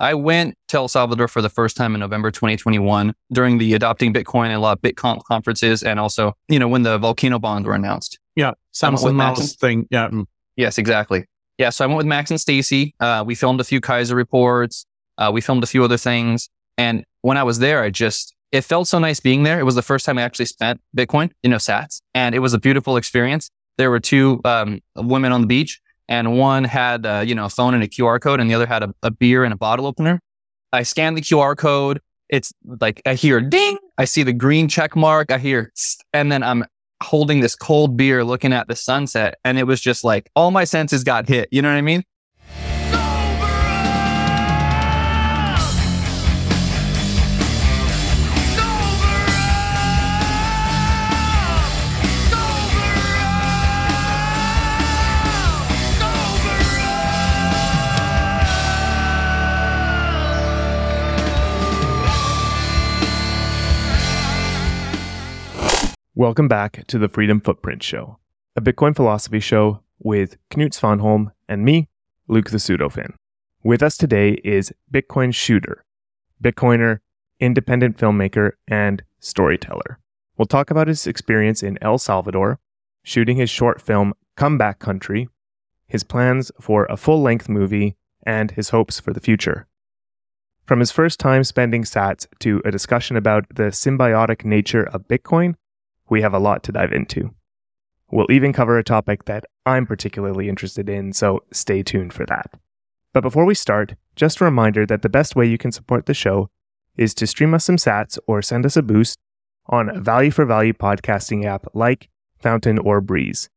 I went to El Salvador for the first time in November 2021 during the Adopting Bitcoin and a lot of BitConf conferences, and also, you know, when the volcano bonds were announced. Yeah, Samson Mow's thing. Yeah. Mm. Yes, exactly. Yeah, so I went with Max and Stacy. Uh, we filmed a few Kaiser reports. Uh, we filmed a few other things, and when I was there, I just it felt so nice being there. It was the first time I actually spent Bitcoin, you know, Sats, and it was a beautiful experience. There were two um, women on the beach and one had uh, you know a phone and a QR code, and the other had a, a beer and a bottle opener. I scan the QR code. It's like I hear ding. I see the green check mark. I hear, and then I'm holding this cold beer, looking at the sunset, and it was just like all my senses got hit. You know what I mean? Welcome back to the Freedom Footprint Show, a Bitcoin philosophy show with Knut Svanholm and me, Luke the PseudoFinn. With us today is Bitcoin Shooter, Bitcoiner, independent filmmaker, and storyteller. We'll talk about his experience in El Salvador, shooting his short film Comeback Country, his plans for a full length movie, and his hopes for the future. From his first time spending sats to a discussion about the symbiotic nature of Bitcoin, we have a lot to dive into. We'll even cover a topic that I'm particularly interested in, so stay tuned for that. But before we start, just a reminder that the best way you can support the show is to stream us some sats or send us a boost on a value for value podcasting app like Fountain or Breez.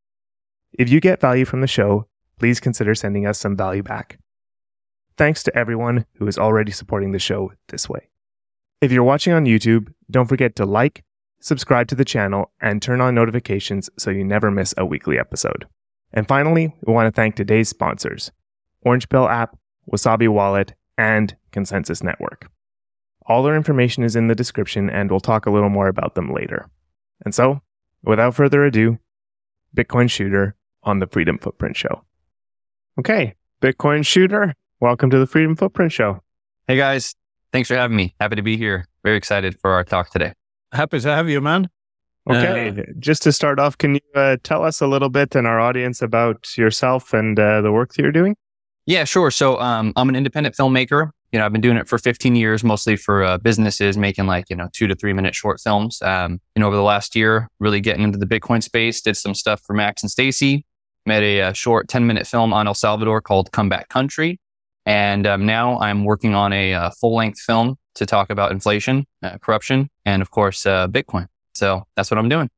If you get value from the show, please consider sending us some value back. Thanks to everyone who is already supporting the show this way. If you're watching on YouTube, don't forget to like, subscribe to the channel, and turn on notifications so you never miss a weekly episode. And finally, we want to thank today's sponsors Orange Pill app, Wasabi Wallet, and Consensus Network. All their information is in the description, and we'll talk a little more about them later. And so, without further ado, Bitcoin Shooter on the Freedom Footprint Show. Okay, Bitcoin Shooter, welcome to the Freedom Footprint Show. Hey guys, thanks for having me. Happy to be here. Very excited for our talk today. Happy to have you, man. Okay, uh, just to start off, can you uh, tell us a little bit and our audience about yourself and uh, the work that you're doing? Yeah, sure. So um, I'm an independent filmmaker. You know, I've been doing it for 15 years, mostly for uh, businesses making like you know two to three minute short films. Um, you know, over the last year, really getting into the Bitcoin space. Did some stuff for Max and Stacy. Made a, a short 10 minute film on El Salvador called Comeback Country, and um, now I'm working on a, a uh, full length film to talk about inflation, uh, corruption, and of course, uh, Bitcoin. So that's what I'm doing.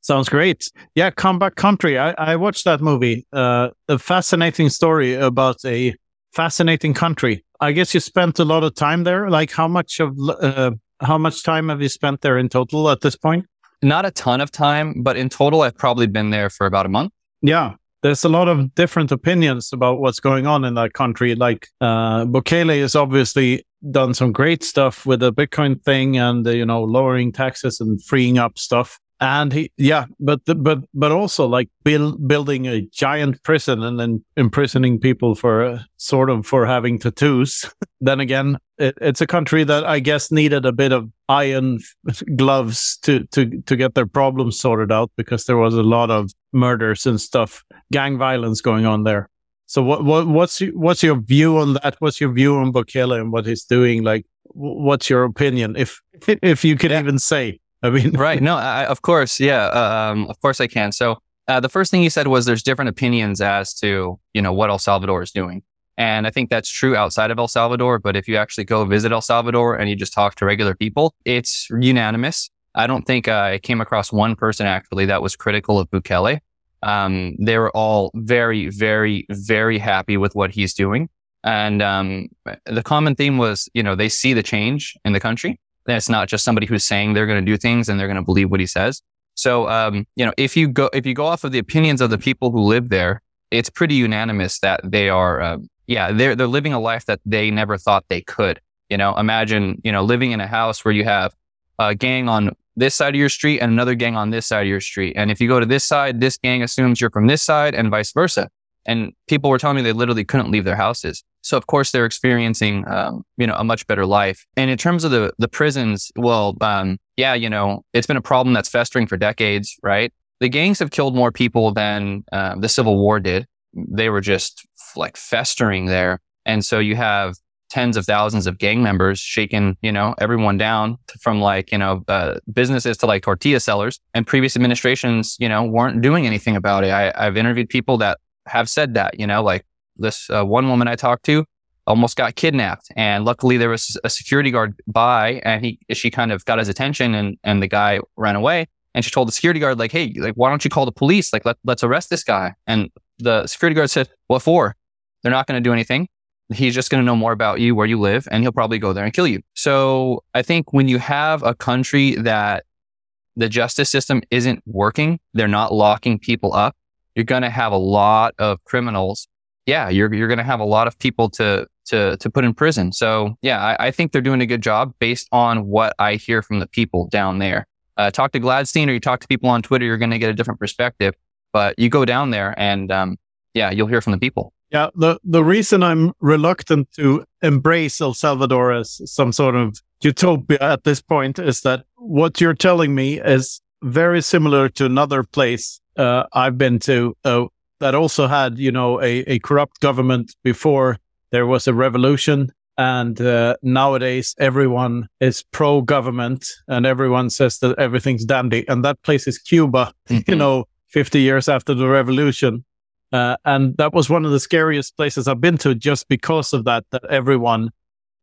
Sounds great. Yeah, Comeback Country. I, I watched that movie. Uh, a fascinating story about a fascinating country. I guess you spent a lot of time there. Like, how much of uh, how much time have you spent there in total at this point? Not a ton of time, but in total, I've probably been there for about a month. Yeah, there's a lot of different opinions about what's going on in that country. Like uh, Bukele is obviously done some great stuff with the Bitcoin thing and uh, you know lowering taxes and freeing up stuff. And he, yeah, but but but also like build, building a giant prison and then imprisoning people for uh, sort of for having tattoos. then again, it, it's a country that I guess needed a bit of iron gloves to to to get their problems sorted out because there was a lot of murders and stuff, gang violence going on there. So what, what what's what's your view on that? What's your view on Bukele and what he's doing? Like, what's your opinion, if if you could yeah. even say? I mean, right? No, I, of course, yeah, uh, um, of course I can. So uh, the first thing he said was there's different opinions as to you know what El Salvador is doing, and I think that's true outside of El Salvador. But if you actually go visit El Salvador and you just talk to regular people, it's unanimous. I don't think uh, I came across one person actually that was critical of Bukele. Um, they were all very, very, very happy with what he's doing. And um, the common theme was, you know, they see the change in the country. It's not just somebody who's saying they're going to do things and they're going to believe what he says. So, um, you know, if you go if you go off of the opinions of the people who live there, it's pretty unanimous that they are, uh, yeah, they're they're living a life that they never thought they could. You know, imagine, you know, living in a house where you have a gang on this side of your street and another gang on this side of your street. And if you go to this side, this gang assumes you're from this side and vice versa. and people were telling me they literally couldn't leave their houses. So of course they're experiencing, um, you know, a much better life. And in terms of the the prisons, well, um, yeah, you know, it's been a problem that's festering for decades, right? The gangs have killed more people than uh, the Civil War did. They were just like festering there, and so you have tens of thousands of gang members shaking, you know, everyone down from like, you know, uh, businesses to like tortilla sellers. And previous administrations, you know, weren't doing anything about it. I, I've interviewed people that have said that, you know, like this uh, one woman I talked to almost got kidnapped. And luckily there was a security guard by and he, she kind of got his attention and, and the guy ran away. And she told the security guard, like, Hey, like, why don't you call the police? Like, let, let's arrest this guy. And the security guard said, what for? They're not going to do anything he's just going to know more about you, where you live, and he'll probably go there and kill you. So I think when you have a country that the justice system isn't working, they're not locking people up, you're going to have a lot of criminals. Yeah, you're, you're going to have a lot of people to, to, to put in prison. So yeah, I, I think they're doing a good job based on what I hear from the people down there. Uh, talk to Gladstein or you talk to people on Twitter, you're going to get a different perspective. But you go down there and um, yeah, you'll hear from the people. Yeah, the the reason I'm reluctant to embrace El Salvador as some sort of utopia at this point is that what you're telling me is very similar to another place uh, I've been to uh, that also had, you know, a, a corrupt government before there was a revolution. And uh, nowadays, everyone is pro government and everyone says that everything's dandy. And that place is Cuba, mm-hmm. you know, 50 years after the revolution. Uh, and that was one of the scariest places I've been to just because of that, that everyone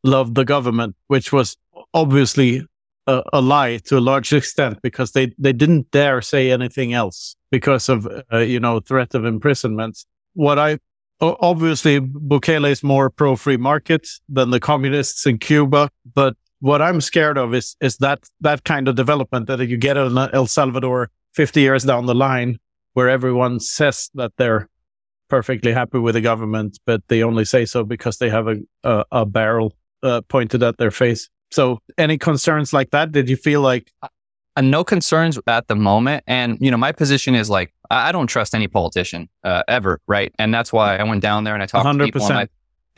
loved the government, which was obviously a, a lie to a large extent because they, they didn't dare say anything else because of, uh, you know, threat of imprisonment. What I obviously Bukele is more pro free market than the communists in Cuba, but what I'm scared of is is that that kind of development that you get in El Salvador 50 years down the line, where everyone says that they're perfectly happy with the government, but they only say so because they have a a, a barrel uh, pointed at their face. So, any concerns like that? Did you feel like? Uh, no concerns at the moment, and you know, my position is like I don't trust any politician uh, ever, right? And that's why I went down there and I talked 100%. to people. My,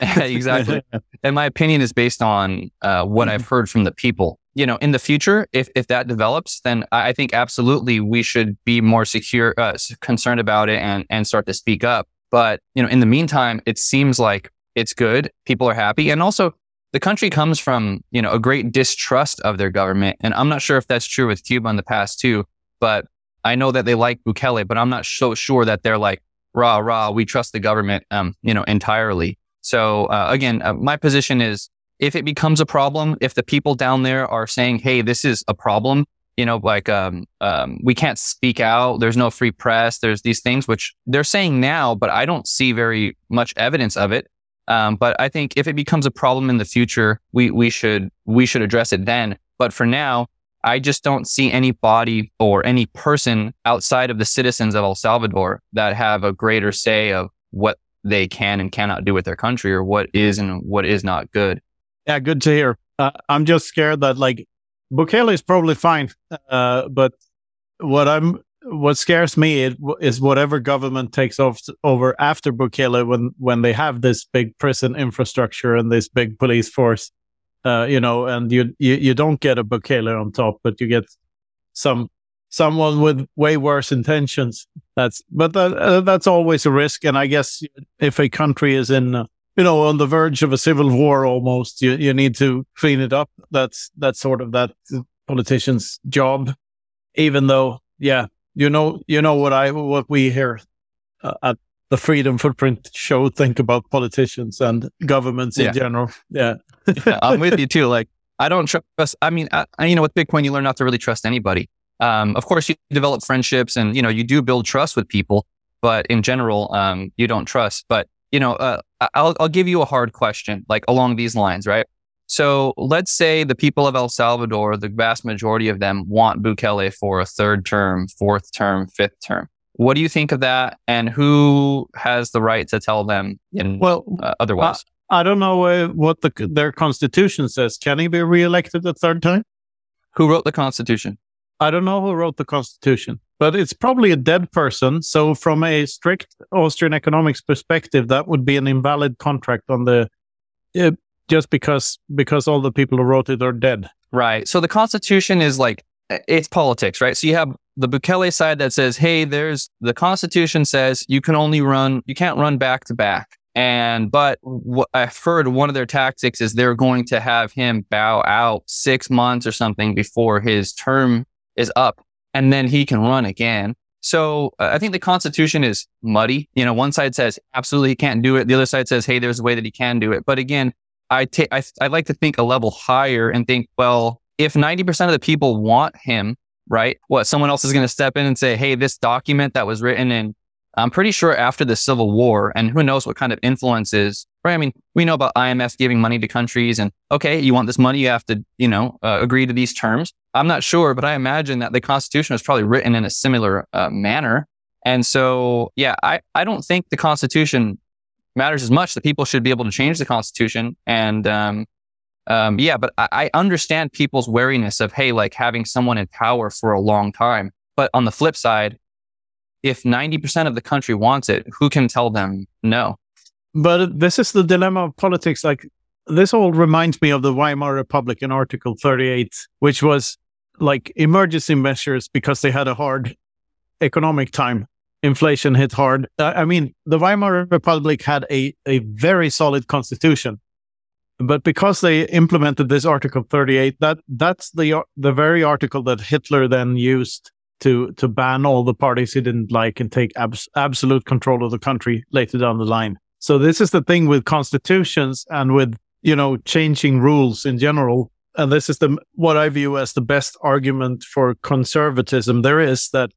exactly, and my opinion is based on uh, what I've heard from the people. You know, in the future, if if that develops, then I think absolutely we should be more secure, uh, concerned about it, and and start to speak up. But, you know, in the meantime, it seems like it's good. People are happy. And also the country comes from, you know, a great distrust of their government. And I'm not sure if that's true with Cuba in the past too, but I know that they like Bukele, but I'm not so sure that they're like, rah, rah, we trust the government, um, you know, entirely. So, uh, again, uh, my position is if it becomes a problem, if the people down there are saying, Hey, this is a problem, you know, like um, um, we can't speak out. There's no free press. There's these things which they're saying now, but I don't see very much evidence of it. Um, but I think if it becomes a problem in the future, we we should we should address it then. But for now, I just don't see any body or any person outside of the citizens of El Salvador that have a greater say of what they can and cannot do with their country or what is and what is not good. Yeah, good to hear. Uh, I'm just scared that like Bukele is probably fine, uh, but what I'm what scares me is whatever government takes over after Bukele when when they have this big prison infrastructure and this big police force, uh, you know, and you, you you don't get a Bukele on top, but you get some someone with way worse intentions. That's but that, uh, that's always a risk, and I guess if a country is in uh, you know, on the verge of a civil war almost. You you need to clean it up. That's that's sort of that politician's job. Even though, yeah, you know, you know what I what we here uh, at the Freedom Footprint show think about politicians and governments yeah. in general. Yeah. yeah, I'm with you too. Like I don't trust. I mean, I, you know, with Bitcoin, you learn not to really trust anybody. Um, of course, you develop friendships and you know you do build trust with people, but in general, um, you don't trust. But you know, uh, I'll, I'll give you a hard question, like along these lines, right? So let's say the people of El Salvador, the vast majority of them want Bukele for a third term, fourth term, fifth term. What do you think of that? And who has the right to tell them in, well, uh, otherwise? I, I don't know uh, what the, their constitution says. Can he be reelected a third time? Who wrote the constitution? I don't know who wrote the Constitution, but it's probably a dead person. So, from a strict Austrian economics perspective, that would be an invalid contract on the uh, just because because all the people who wrote it are dead. Right. So the Constitution is like it's politics, right? So you have the Bukele side that says, "Hey, there's the Constitution says you can only run, you can't run back to back." And but I've heard one of their tactics is they're going to have him bow out six months or something before his term is up, and then he can run again. So uh, I think the Constitution is muddy. You know, one side says absolutely he can't do it. The other side says, hey, there's a way that he can do it. But again, I take I I like to think a level higher and think, well, if 90% of the people want him, right? What someone else is going to step in and say, hey, this document that was written in I'm pretty sure after the Civil War, and who knows what kind of influences, right? I mean, we know about IMF giving money to countries and, okay, you want this money, you have to, you know, uh, agree to these terms. I'm not sure, but I imagine that the Constitution was probably written in a similar uh, manner. And so, yeah, I, I don't think the Constitution matters as much. The people should be able to change the Constitution. And, um, um, yeah, but I, I understand people's wariness of, hey, like having someone in power for a long time. But on the flip side, if 90% of the country wants it, who can tell them no? But this is the dilemma of politics. Like, this all reminds me of the Weimar Republic in Article 38, which was like emergency measures because they had a hard economic time inflation hit hard. I mean, the Weimar Republic had a, a very solid constitution, but because they implemented this Article 38, that that's the the very article that Hitler then used to to ban all the parties he didn't like and take abs- absolute control of the country later down the line. So this is the thing with constitutions and with you know changing rules in general. And this is the what I view as the best argument for conservatism there is that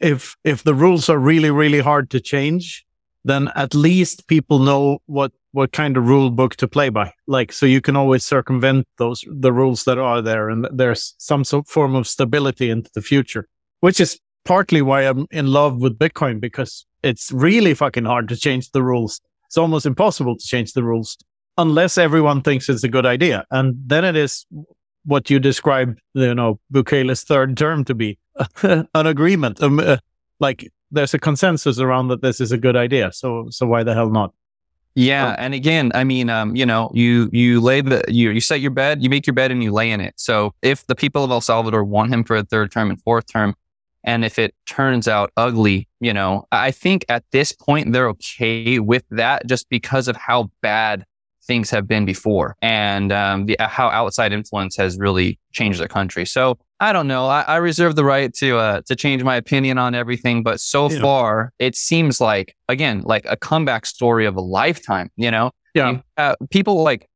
if if the rules are really really hard to change then at least people know what what kind of rule book to play by. Like so you can always circumvent those the rules that are there and there's some sort form of stability into the future which is partly why i'm in love with bitcoin because it's really fucking hard to change the rules. It's almost impossible to change the rules unless everyone thinks it's a good idea and then it is what you describe you know bukele's third term to be an agreement. Um, uh, like there's a consensus around that this is a good idea. So so why the hell not? Yeah, and again, I mean, um, you know, you you lay the you you set your bed, you make your bed, and you lay in it. So if the people of El Salvador want him for a third term and fourth term, and if it turns out ugly, you know, I think at this point they're okay with that, just because of how bad things have been before, and um, the how outside influence has really changed the country. So I don't know. I, I reserve the right to uh, to change my opinion on everything, but so yeah. far it seems like again like a comeback story of a lifetime. You know, yeah. Uh, people like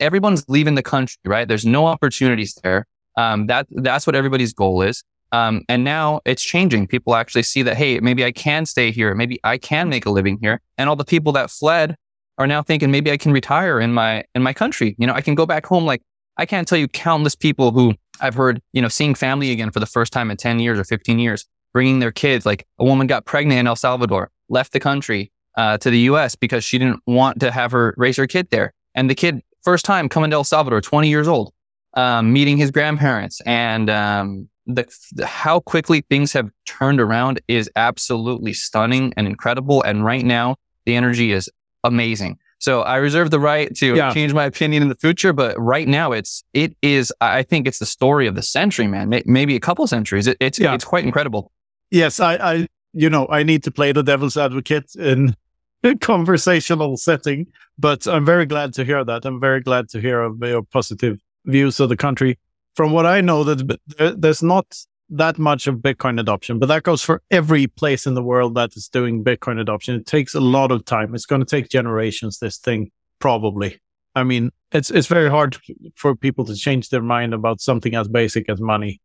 everyone's leaving the country, right? There's no opportunities there. Um, that that's what everybody's goal is. Um, and now it's changing. People actually see that hey, maybe I can stay here. Maybe I can make a living here. And all the people that fled are now thinking maybe I can retire in my in my country. You know, I can go back home. Like I can't tell you countless people who I've heard, you know, seeing family again for the first time in 10 years or 15 years, bringing their kids. Like a woman got pregnant in El Salvador, left the country uh, to the US because she didn't want to have her raise her kid there. And the kid, first time coming to El Salvador, 20 years old, um, meeting his grandparents. And um, the, the, how quickly things have turned around is absolutely stunning and incredible. And right now, the energy is amazing. So I reserve the right to yeah. change my opinion in the future, but right now it's it is I think it's the story of the century, man. Maybe a couple centuries. It, it's yeah. it's quite incredible. Yes, I, I you know I need to play the devil's advocate in a conversational setting, but I'm very glad to hear that. I'm very glad to hear of your positive views of the country. From what I know, that uh, there's not that much of Bitcoin adoption, but that goes for every place in the world that is doing Bitcoin adoption. It takes a lot of time. It's going to take generations, this thing, probably. I mean, it's it's very hard for people to change their mind about something as basic as money.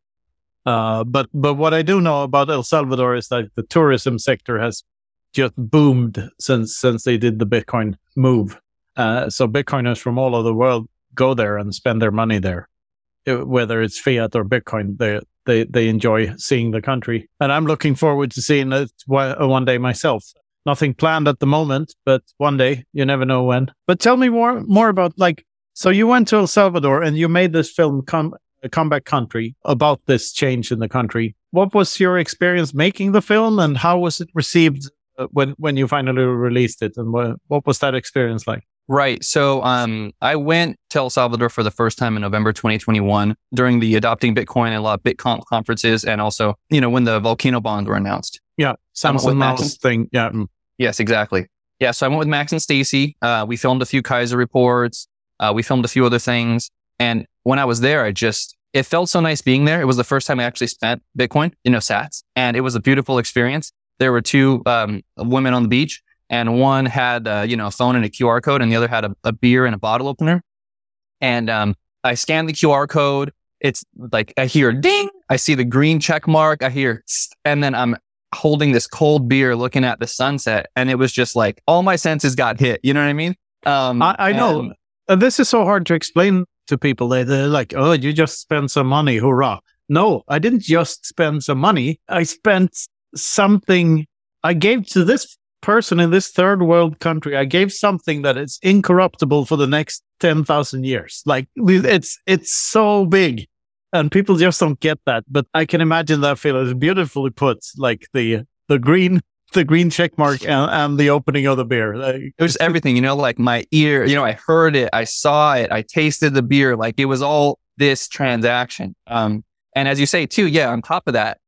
Uh, but but what I do know about El Salvador is that the tourism sector has just boomed since since they did the Bitcoin move. Uh, so Bitcoiners from all over the world go there and spend their money there, whether it's fiat or Bitcoin. They they they enjoy seeing the country, and I'm looking forward to seeing it one day myself. Nothing planned at the moment, but one day you never know when. But tell me more more about like so you went to El Salvador and you made this film come a comeback country about this change in the country. What was your experience making the film and how was it received uh, when, when you finally released it? And what was that experience like? Right. So um, I went to El Salvador for the first time in November 2021 during the Adopting Bitcoin and a lot of BitConf conferences, and also, you know, when the volcano bonds were announced. Yeah, Samson Mow's thing. Yeah. Mm. Yes, exactly. Yeah. So I went with Max and Stacy. Uh, we filmed a few Kaiser reports. Uh, we filmed a few other things. And when I was there, I just it felt so nice being there. It was the first time I actually spent Bitcoin, you know, Sats, and it was a beautiful experience. There were two um, women on the beach and one had uh, you know a phone and a QR code, and the other had a, a beer and a bottle opener. And um, I scanned the QR code. It's like I hear ding. I see the green check mark. I hear, and then I'm holding this cold beer, looking at the sunset, and it was just like all my senses got hit. You know what I mean? Um, I, I know. And, this is so hard to explain to people. They, they're like, "Oh, you just spent some money, hurrah!" No, I didn't just spend some money. I spent something. I gave to this person in this third world country, I gave something that is incorruptible for the next 10,000 years. Like it's, it's so big and people just don't get that. But I can imagine that feeling is beautifully put, like the, the green, the green check mark and, and the opening of the beer. Like, it was everything, you know, like my ear, you know, I heard it, I saw it, I tasted the beer. Like it was all this transaction. Um, and as you say too, yeah, on top of that,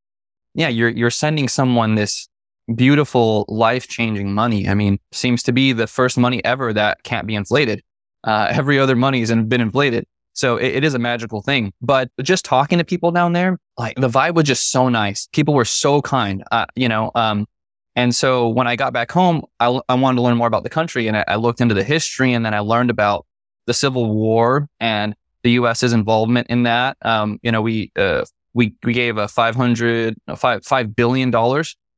yeah, you're, you're sending someone this beautiful, life changing money. I mean, seems to be the first money ever that can't be inflated. Uh, every other money has been inflated. So it, it is a magical thing. But just talking to people down there, like the vibe was just so nice. People were so kind, uh, you know. Um, and so when I got back home, I, I wanted to learn more about the country and I, I looked into the history and then I learned about the Civil War and the U.S.'s involvement in that. Um, you know, we, uh, we, we gave a 500, no, five, $5 billion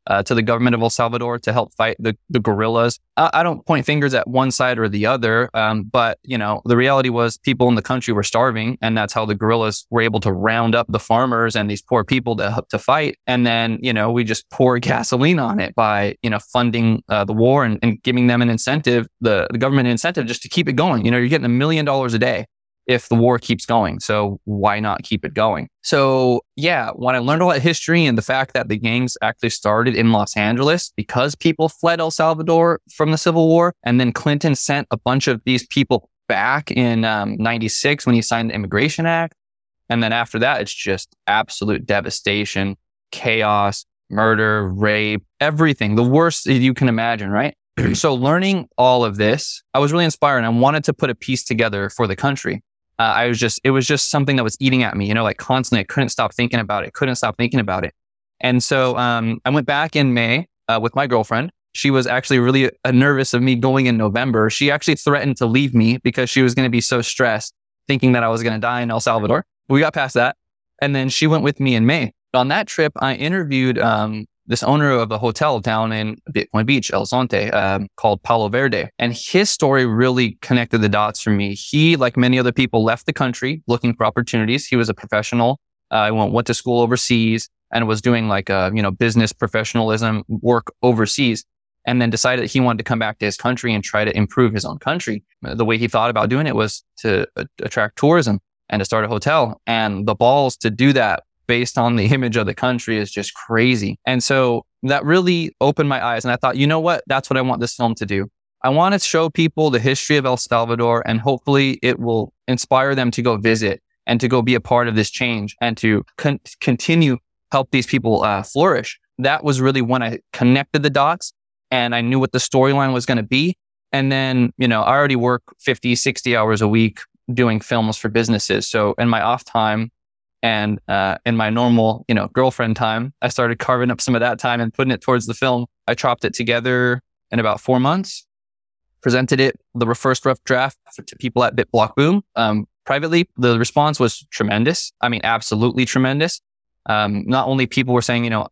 uh, to the government of El Salvador to help fight the, the guerrillas. I, I don't point fingers at one side or the other, um, but you know the reality was people in the country were starving, and that's how the guerrillas were able to round up the farmers and these poor people to to fight. And then you know we just pour gasoline on it by you know funding uh, the war and, and giving them an incentive, the, the government incentive just to keep it going. You know you're getting a million dollars a day if the war keeps going. So why not keep it going? So yeah, when I learned all that history and the fact that the gangs actually started in Los Angeles because people fled El Salvador from the Civil War, and then Clinton sent a bunch of these people back in um, 96 when he signed the Immigration Act. And then after that, it's just absolute devastation, chaos, murder, rape, everything, the worst you can imagine, right? so learning all of this, I was really inspired and I wanted to put a piece together for the country uh, I was just, it was just something that was eating at me, you know, like constantly. I couldn't stop thinking about it. Couldn't stop thinking about it. And so um, I went back in May uh, with my girlfriend. She was actually really uh, nervous of me going in November. She actually threatened to leave me because she was going to be so stressed, thinking that I was going to die in El Salvador. We got past that. And then she went with me in May. On that trip, I interviewed um, this owner of a hotel down in Bitcoin Beach, El Zonte, um, called Palo Verde. And his story really connected the dots for me. He, like many other people, left the country looking for opportunities. He was a professional. Uh, went, went to school overseas and was doing like, a, uh, you know, business professionalism work overseas and then decided that he wanted to come back to his country and try to improve his own country. The way he thought about doing it was to uh, attract tourism and to start a hotel. And the balls to do that based on the image of the country is just crazy. And so that really opened my eyes. And I thought, you know what? That's what I want this film to do. I want to show people the history of El Salvador and hopefully it will inspire them to go visit and to go be a part of this change and to con- continue help these people uh, flourish. That was really when I connected the dots and I knew what the storyline was going to be. And then, you know, I already work 50, 60 hours a week doing films for businesses. So in my off time, and uh, in my normal, you know, girlfriend time, I started carving up some of that time and putting it towards the film. I chopped it together in about four months, presented it, the first rough draft to people at BitBlock Boom. Um, privately, the response was tremendous. I mean, absolutely tremendous. Um, not only people were saying, you know,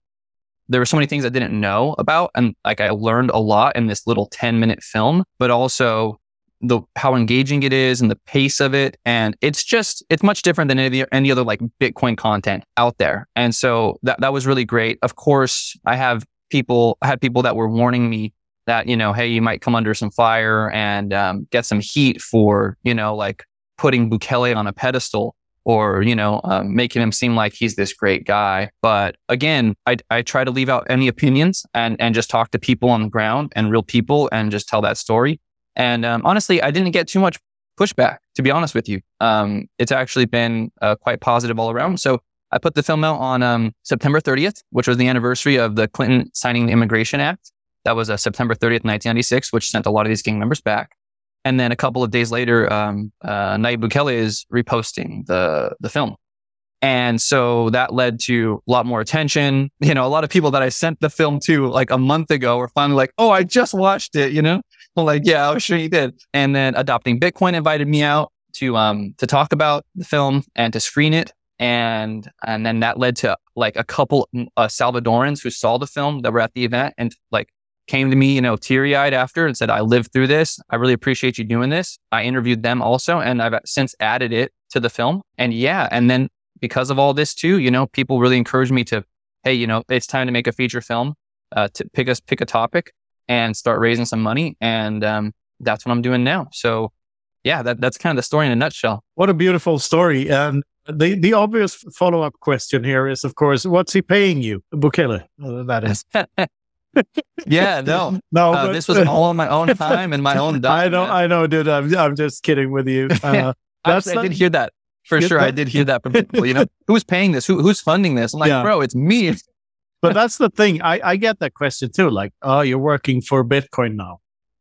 there were so many things I didn't know about, and like I learned a lot in this little 10 minute film, but also the how engaging it is and the pace of it and it's just it's much different than any, any other like bitcoin content out there and so that that was really great of course i have people i had people that were warning me that you know hey you might come under some fire and um, get some heat for you know like putting bukele on a pedestal or, you know, um, making him seem like he's this great guy. But again, I, I try to leave out any opinions and, and just talk to people on the ground and real people and just tell that story. And um, honestly, I didn't get too much pushback, to be honest with you. Um, it's actually been uh, quite positive all around. So I put the film out on um, September 30th, which was the anniversary of the Clinton signing the Immigration Act. That was uh, September 30th, 1996, which sent a lot of these gang members back. And then a couple of days later, um, uh, Nayib Bukele is reposting the the film, and so that led to a lot more attention. You know, a lot of people that I sent the film to like a month ago were finally like, "Oh, I just watched it." You know, I'm like, "Yeah, I was sure you did." And then Adopting Bitcoin invited me out to um to talk about the film and to screen it and and then that led to like a couple uh, Salvadorans who saw the film that were at the event and like came to me, you know, teary eyed after and said, I lived through this. I really appreciate you doing this. I interviewed them also, and I've since added it to the film. And yeah, and then because of all this too, you know, people really encouraged me to, hey, you know, it's time to make a feature film, uh, to pick us, pick a topic and start raising some money. And, um, that's what I'm doing now. So yeah, that, that's kind of the story in a nutshell. What a beautiful story. And the, the obvious follow up question here is, of course, what's he paying you? Bukele, uh, that is. yeah, no, no. Uh, but, this was all on my own time and my own. I know, I know, dude. I'm, I'm just kidding with you. Uh, I did hear that for sure. That, I did hear that from people. You know, who's paying this? Who, who's funding this? I'm like, yeah. bro, it's me. but that's the thing. I, I get that question too. Like, oh, you're working for Bitcoin now.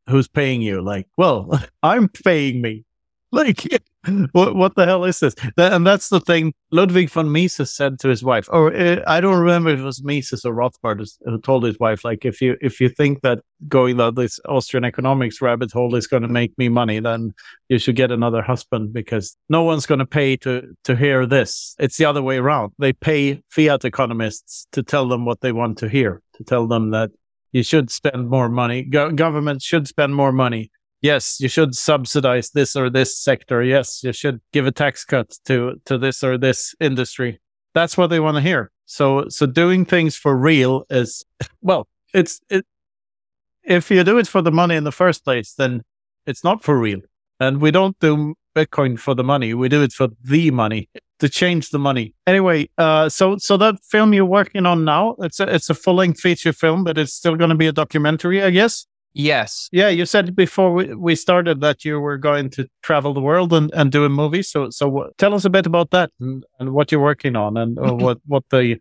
Who's paying you? Like, well, I'm paying me. Like, what what the hell is this? And that's the thing. Ludwig von Mises said to his wife, or uh, I don't remember if it was Mises or Rothbard who told his wife, like, if you if you think that going down this Austrian economics rabbit hole is going to make me money, then you should get another husband because no one's going to pay to to hear this. It's the other way around. They pay fiat economists to tell them what they want to hear, to tell them that you should spend more money. Go- government should spend more money yes, you should subsidize this or this sector. Yes, you should give a tax cut to to this or this industry. That's what they want to hear. So so doing things for real is well, it's it if you do it for the money in the first place, then it's not for real. And we don't do Bitcoin for the money. We do it for the money to change the money. Anyway, uh, so so that film you're working on now, it's a it's a full length feature film, but it's still going to be a documentary, I guess. Yes. Yeah, you said before we, we started that you were going to travel the world and, and do a movie. So so w- tell us a bit about that and, and what you're working on and uh, what what the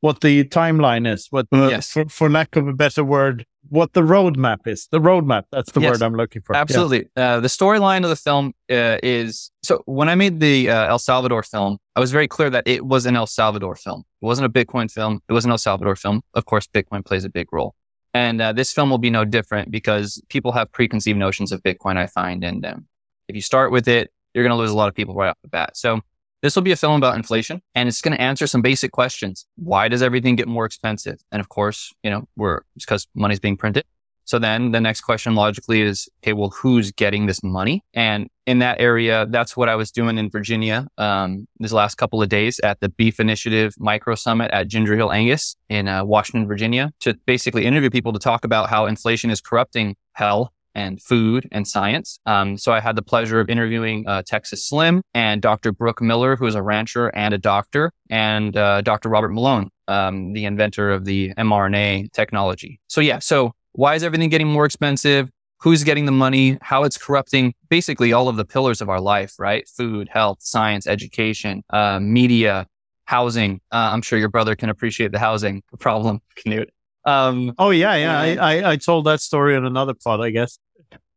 what the timeline is. What uh, yes. for, for lack of a better word, what the roadmap is. The roadmap. That's the yes, word I'm looking for. Absolutely. Yeah. Uh, the storyline of the film uh, is so when I made the uh, El Salvador film, I was very clear that it was an El Salvador film. It wasn't a Bitcoin film. It was an El Salvador film. Of course, Bitcoin plays a big role. And uh, this film will be no different because people have preconceived notions of Bitcoin, I find. And um, if you start with it, you're going to lose a lot of people right off the bat. So this will be a film about inflation and it's going to answer some basic questions. Why does everything get more expensive? And of course, you know, we're, because money's being printed. So then the next question logically is, okay, well, who's getting this money? And in that area, that's what I was doing in Virginia um, these last couple of days at the Beef Initiative Micro Summit at Ginger Hill Angus in uh, Washington, Virginia, to basically interview people to talk about how inflation is corrupting hell and food and science. Um, so I had the pleasure of interviewing uh, Texas Slim and Dr. Brooke Miller, who is a rancher and a doctor, and uh, Dr. Robert Malone, um, the inventor of the mRNA technology. So yeah, so why is everything getting more expensive? Who's getting the money? How it's corrupting basically all of the pillars of our life, right? Food, health, science, education, uh, media, housing. Uh, I'm sure your brother can appreciate the housing problem, Knut. Um, oh yeah, yeah. I, I, I told that story in another pod, I guess.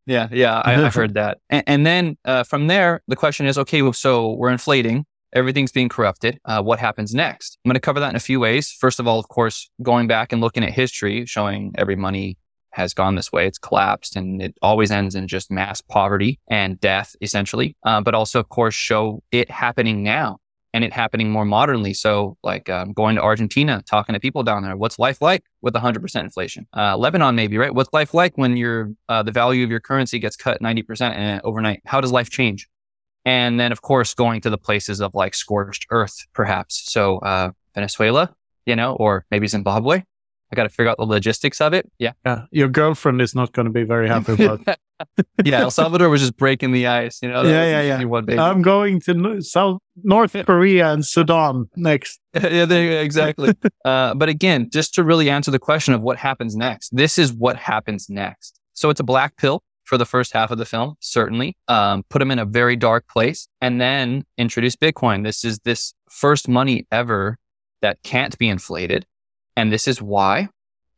Yeah, yeah, I, have heard that. And, and then uh, from there, the question is, okay, well, so we're inflating everything's being corrupted. Uh, what happens next? I'm going to cover that in a few ways. First of all, of course, going back and looking at history, showing every money has gone this way. It's collapsed and it always ends in just mass poverty and death, essentially. Uh, but also, of course, show it happening now and it happening more modernly. So, like um, going to Argentina, talking to people down there, what's life like with 100% inflation? Uh, Lebanon, maybe, right? What's life like when your uh, the value of your currency gets cut 90% overnight? How does life change? And then, of course, going to the places of like scorched earth, perhaps. So, uh, Venezuela, you know, or maybe Zimbabwe, I got to figure out the logistics of it. Yeah. Yeah. Your girlfriend is not going to be very happy about yeah. El Salvador was just breaking the ice, you know? Yeah, yeah, yeah. I'm going to South North Korea and Sudan next. yeah, go, exactly. uh, but again, just to really answer the question of what happens next, this is what happens next. So it's a black pill for the first half of the film, certainly. Um, put them in a very dark place and then introduce Bitcoin. This is this first money ever that can't be inflated. And this is why.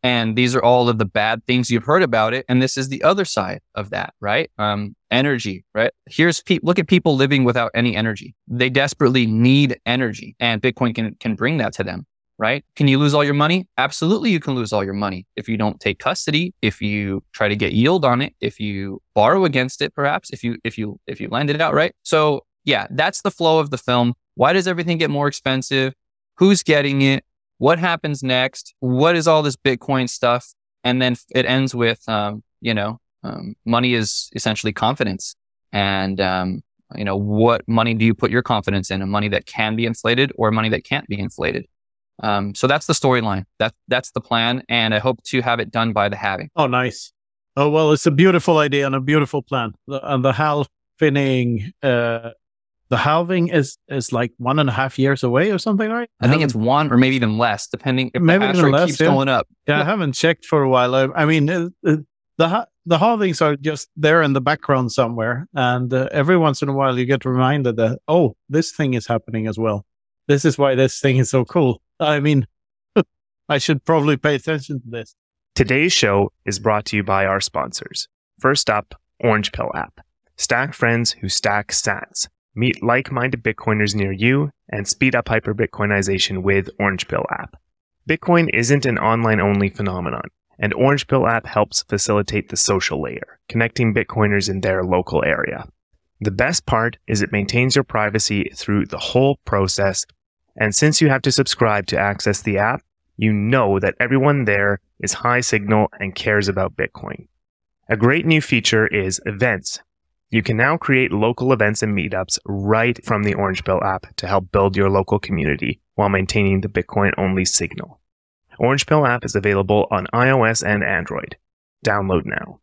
And these are all of the bad things you've heard about it. And this is the other side of that, right? Um, energy, right? Here's people, look at people living without any energy. They desperately need energy and Bitcoin can, can bring that to them, right? Can you lose all your money? Absolutely. You can lose all your money if you don't take custody, if you try to get yield on it, if you borrow against it, perhaps if you, if you, if you lend it out, right? So yeah, that's the flow of the film. Why does everything get more expensive? Who's getting it? What happens next? What is all this Bitcoin stuff? And then it ends with, um, you know, um, money is essentially confidence. And, um, you know, what money do you put your confidence in? A money that can be inflated or money that can't be inflated? Um, so that's the storyline. That, that's the plan. And I hope to have it done by the halving. Oh, nice. Oh, well, it's a beautiful idea and a beautiful plan. And the halving, uh, the halving is is like one and a half years away or something, right? I, I think it's one or maybe even less, depending if maybe the even less, keeps yeah. going up. Yeah, I haven't checked for a while. I, I mean, uh, uh, the the halvings are just there in the background somewhere, and uh, every once in a while you get reminded that oh, this thing is happening as well. This is why this thing is so cool. I mean, I should probably pay attention to this. Today's show is brought to you by our sponsors. First up, Orange Pill app. Stack friends who stack sats. Meet like minded Bitcoiners near you and speed up hyperbitcoinization with Orange Pill app. Bitcoin isn't an online only phenomenon, and Orange Pill app helps facilitate the social layer, connecting Bitcoiners in their local area. The best part is it maintains your privacy through the whole process, and since you have to subscribe to access the app, you know that everyone there is high signal and cares about Bitcoin. A great new feature is events, you can now create local events and meetups right from the Orange Pill app to help build your local community while maintaining the Bitcoin only signal. Orange Pill app is available on iOS and Android. Download now.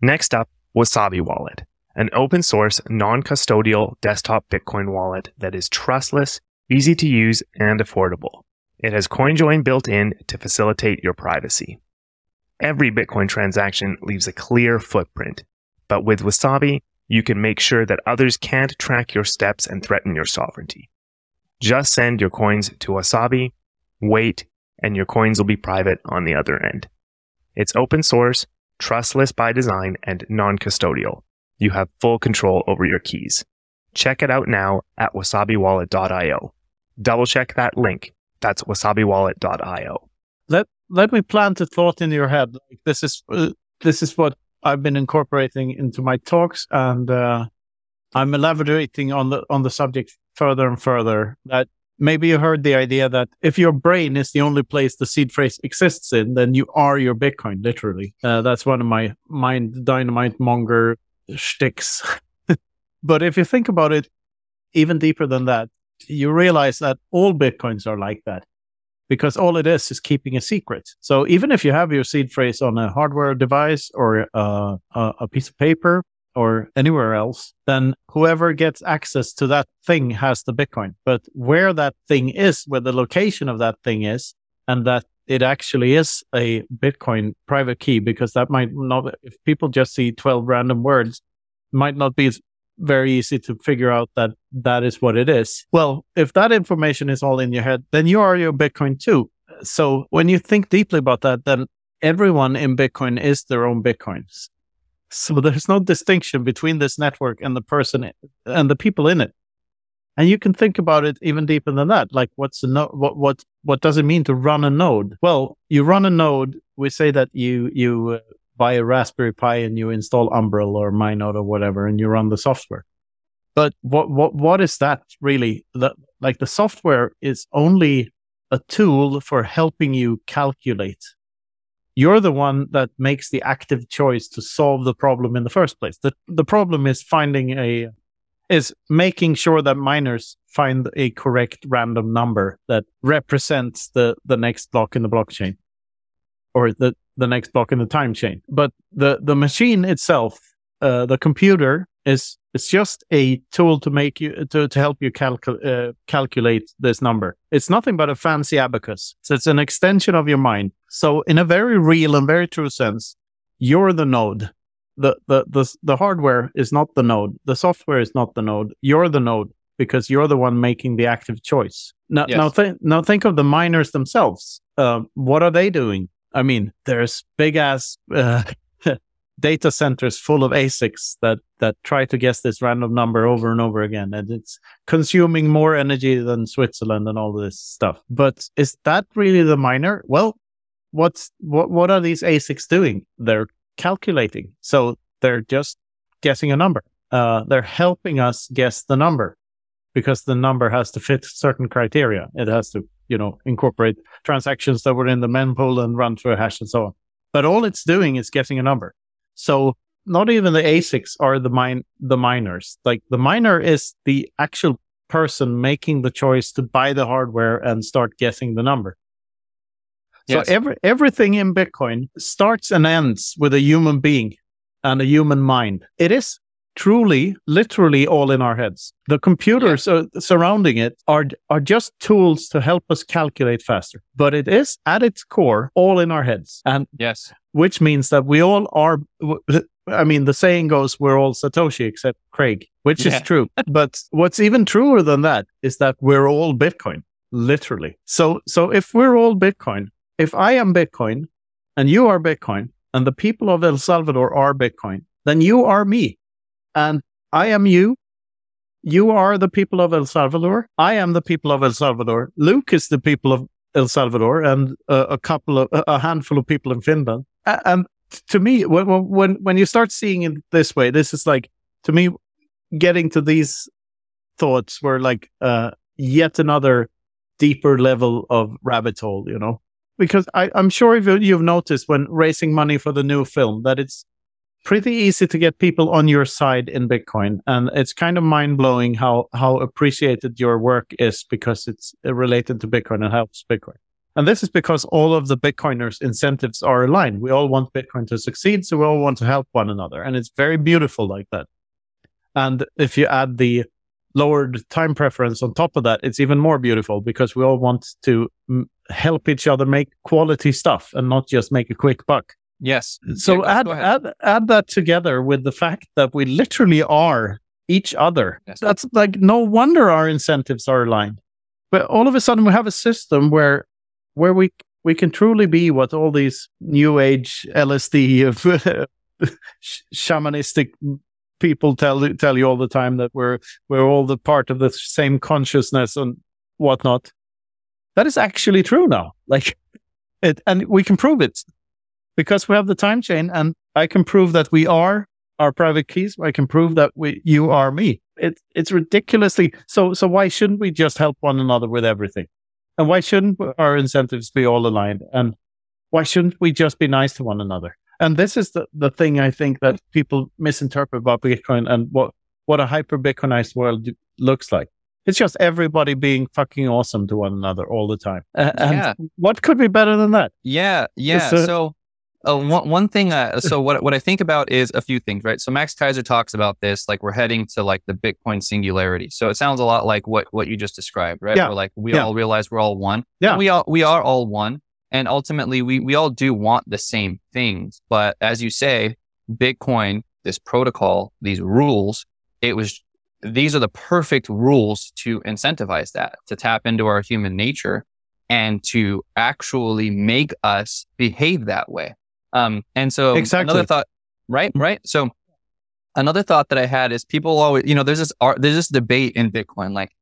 Next up, Wasabi Wallet, an open source, non custodial desktop Bitcoin wallet that is trustless, easy to use, and affordable. It has CoinJoin built in to facilitate your privacy. Every Bitcoin transaction leaves a clear footprint, but with Wasabi, you can make sure that others can't track your steps and threaten your sovereignty. Just send your coins to Wasabi, wait, and your coins will be private on the other end. It's open source, trustless by design, and non custodial. You have full control over your keys. Check it out now at wasabiwallet.io. Double check that link. That's wasabiwallet.io. Let let me plant a thought in your head. This is uh, this is what I've been incorporating into my talks, and uh, I'm elaborating on the on the subject further and further. That maybe you heard the idea that if your brain is the only place the seed phrase exists in, then you are your Bitcoin, literally. Uh, that's one of my mind dynamite monger shticks. but if you think about it even deeper than that, you realize that all Bitcoins are like that because all it is is keeping a secret. So even if you have your seed phrase on a hardware device or uh, a piece of paper or anywhere else, then whoever gets access to that thing has the Bitcoin. But where that thing is, where the location of that thing is, and that it actually is a Bitcoin private key, because that might not, if people just see 12 random words, might not be very easy to figure out that that is what it is. Well, if that information is all in your head, then you are your Bitcoin too. So when you think deeply about that, then everyone in Bitcoin is their own Bitcoins. So there's no distinction between this network and the person and the people in it. And you can think about it even deeper than that. Like what's the node? What, what, what does it mean to run a node? Well, you run a node. We say that you, you uh, buy a Raspberry Pi and you install Umbrel or myNode or whatever, and you run the software. But what what what is that really? The, like the software is only a tool for helping you calculate. You're the one that makes the active choice to solve the problem in the first place. The the problem is finding a is making sure that miners find a correct random number that represents the the next block in the blockchain. or the, the next block in the time chain. But the, the machine itself, uh, the computer is, it's just a tool to make you, to, to help you calcu- uh, calculate this number. It's nothing but a fancy abacus. So it's an extension of your mind. So in a very real and very true sense, you're the node. The, the, the, the hardware is not the node. The software is not the node. You're the node because you're the one making the active choice. Now, Yes. now, th- now think of the miners themselves. Uh, what are they doing? I mean, there's big ass uh, data centers full of ASICs that that try to guess this random number over and over again, and it's consuming more energy than Switzerland and all this stuff. But is that really the miner? Well, what's what what are these ASICs doing? They're calculating, so they're just guessing a number. Uh, they're helping us guess the number because the number has to fit certain criteria. It has to, you know, incorporate transactions that were in the mempool and run through a hash and so on. But all it's doing is getting a number. So not even the ASICs are the mine the miners. Like the miner is the actual person making the choice to buy the hardware and start guessing the number. Yes. So every everything in Bitcoin starts and ends with a human being and a human mind. It is truly, literally all in our heads. The computers uh, surrounding it are are just tools to help us calculate faster. But it is at its core all in our heads, and yes. which means that we all are. I mean, the saying goes, "We're all Satoshi except Craig," which Yeah. is true. but what's even truer than that is that we're all Bitcoin, literally. So, so if we're all Bitcoin, if I am Bitcoin, and you are Bitcoin, and the people of El Salvador are Bitcoin, then you are me, and I am you. You are the people of El Salvador. I am the people of El Salvador. Luke is the people of El Salvador, and uh, a couple of a handful of people in Finland. And to me, when when when you start seeing it this way, this is like to me getting to these thoughts were like uh, yet another deeper level of rabbit hole, you know. Because I, I'm sure if you've noticed when raising money for the new film that it's pretty easy to get people on your side in Bitcoin, and it's kind of mind blowing how how appreciated your work is because it's uh, related to Bitcoin and helps Bitcoin. And this is because all of the Bitcoiners' incentives are aligned. We all want Bitcoin to succeed, so we all want to help one another, and it's very beautiful like that. And if you add the lowered time preference on top of that, it's even more beautiful because we all want to mm, help each other make quality stuff and not just make a quick buck. Yes. So Yeah, add, add add that together with the fact that we literally are each other. Yes. That's like no wonder our incentives are aligned. But all of a sudden we have a system where where we we can truly be what all these new age LSD of shamanistic people tell tell you all the time that we're we're all the part of the same consciousness and whatnot. That is actually true now. Like it, and we can prove it because we have the time chain, and I can prove that we are our private keys. I can prove that we you are me. It, it's ridiculously so. So why shouldn't we just help one another with everything? And why shouldn't our incentives be all aligned? And why shouldn't we just be nice to one another? And this is the, the thing I think that people misinterpret about Bitcoin and what, what a hyper Bitcoinized world looks like. It's just everybody being fucking awesome to one another all the time. Uh, and Yeah. what could be better than that? Yeah, yeah. So- So, uh, one one thing. Uh, so what what I think about is a few things, right? So Max Keiser talks about this, like we're heading to like the Bitcoin singularity. So it sounds a lot like what what you just described, right? Yeah. We're like we Yeah. all realize we're all one. Yeah. And we all we are all one, and ultimately we we all do want the same things. But as you say, Bitcoin, this protocol, these rules, it was these are the perfect rules to incentivize that, to tap into our human nature and to actually make us behave that way. Um, and so Exactly. another thought, right? Right. So another thought that I had is people always, you know, there's this art, there's this debate in Bitcoin, like,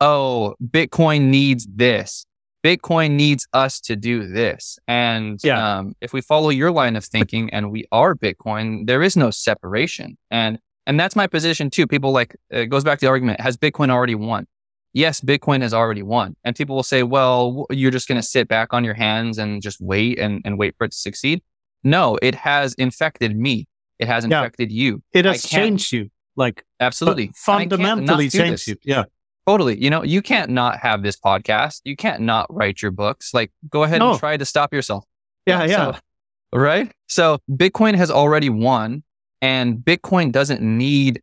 oh, Bitcoin needs this. Bitcoin needs us to do this. And Yeah. um, if we follow your line of thinking and we are Bitcoin, there is no separation. And and that's my position too. People like it goes back to the argument: Has Bitcoin already won? Yes, Bitcoin has already won. And people will say, "Well, you're just going to sit back on your hands and just wait and, and wait for it to succeed." No, it has infected me. It has Yeah. infected you. It has changed you, like Absolutely, fu- And I can't not fundamentally changed you. Yeah, Totally. You know, you can't not have this podcast. You can't not write your books. Like, go ahead No. and try to stop yourself. Yeah, yeah. So- right? So Bitcoin has already won and Bitcoin doesn't need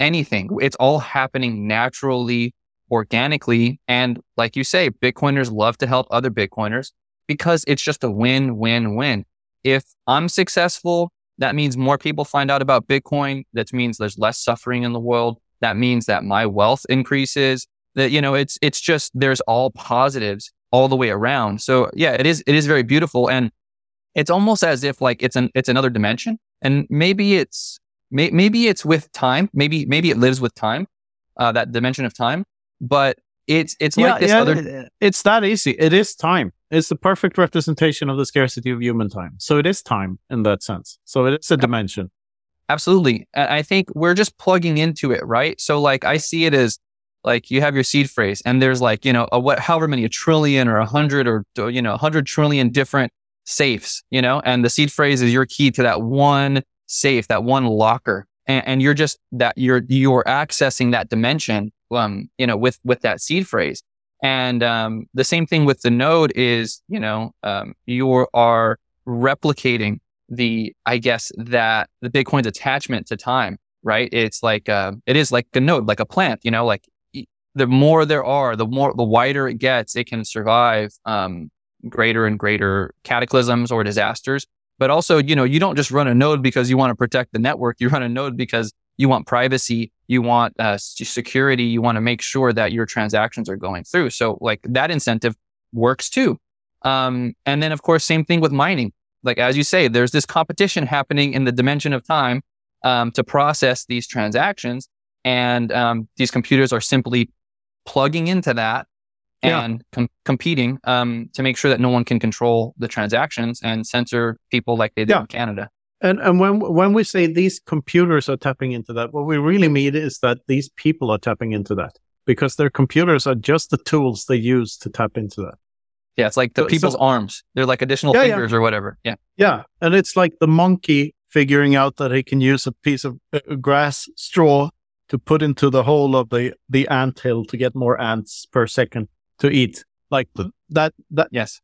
anything. It's all happening naturally, organically. And like you say, Bitcoiners love to help other Bitcoiners because it's just a win, win, win. If I'm successful, that means more people find out about Bitcoin. That means there's less suffering in the world. That means that my wealth increases. That, you know, it's, it's just, there's all positives all the way around. So yeah, it is, it is very beautiful. And it's almost as if like it's an, it's another dimension and maybe it's, may, maybe it's with time. Maybe, maybe it lives with time, uh, that dimension of time, but it's, it's like this other, it's that easy. It is time. It's the perfect representation of the scarcity of human time. So it is time in that sense. So it is a dimension. Absolutely. I think we're just plugging into it, right? So like I see it as like you have your seed phrase and there's like, you know, a what however many a trillion or a hundred or you know, a hundred trillion different safes, you know, and the seed phrase is your key to that one safe, that one locker. And, and you're just that you're you're accessing that dimension um, you know, with with that seed phrase. And um the same thing with the node is, you know, um you are replicating the I guess that the Bitcoin's attachment to time, right? It's like uh, it is like a node, like a plant, you know, like the more there are, the more the wider it gets, it can survive um, greater and greater cataclysms or disasters. But also, you know, you don't just run a node because you want to protect the network. You run a node because you want privacy, you want uh, security, you want to make sure that your transactions are going through. So, like that incentive works too. Um, and then, of course, same thing with mining like as you say, there's this competition happening in the dimension of time um, to process these transactions, and um, these computers are simply plugging into that Yeah. and com- competing um, to make sure that no one can control the transactions and censor people like they did Yeah. in Canada. And and when when we say these computers are tapping into that, what we really mean is that these people are tapping into that because their computers are just the tools they use to tap into that. Yeah, it's like the So- people's so- arms. They're like additional Yeah, yeah. fingers or whatever. Yeah, Yeah, and it's like the monkey figuring out that he can use a piece of uh, grass straw to put into the hole of the the ant hill to get more ants per second to eat. Like that that yes,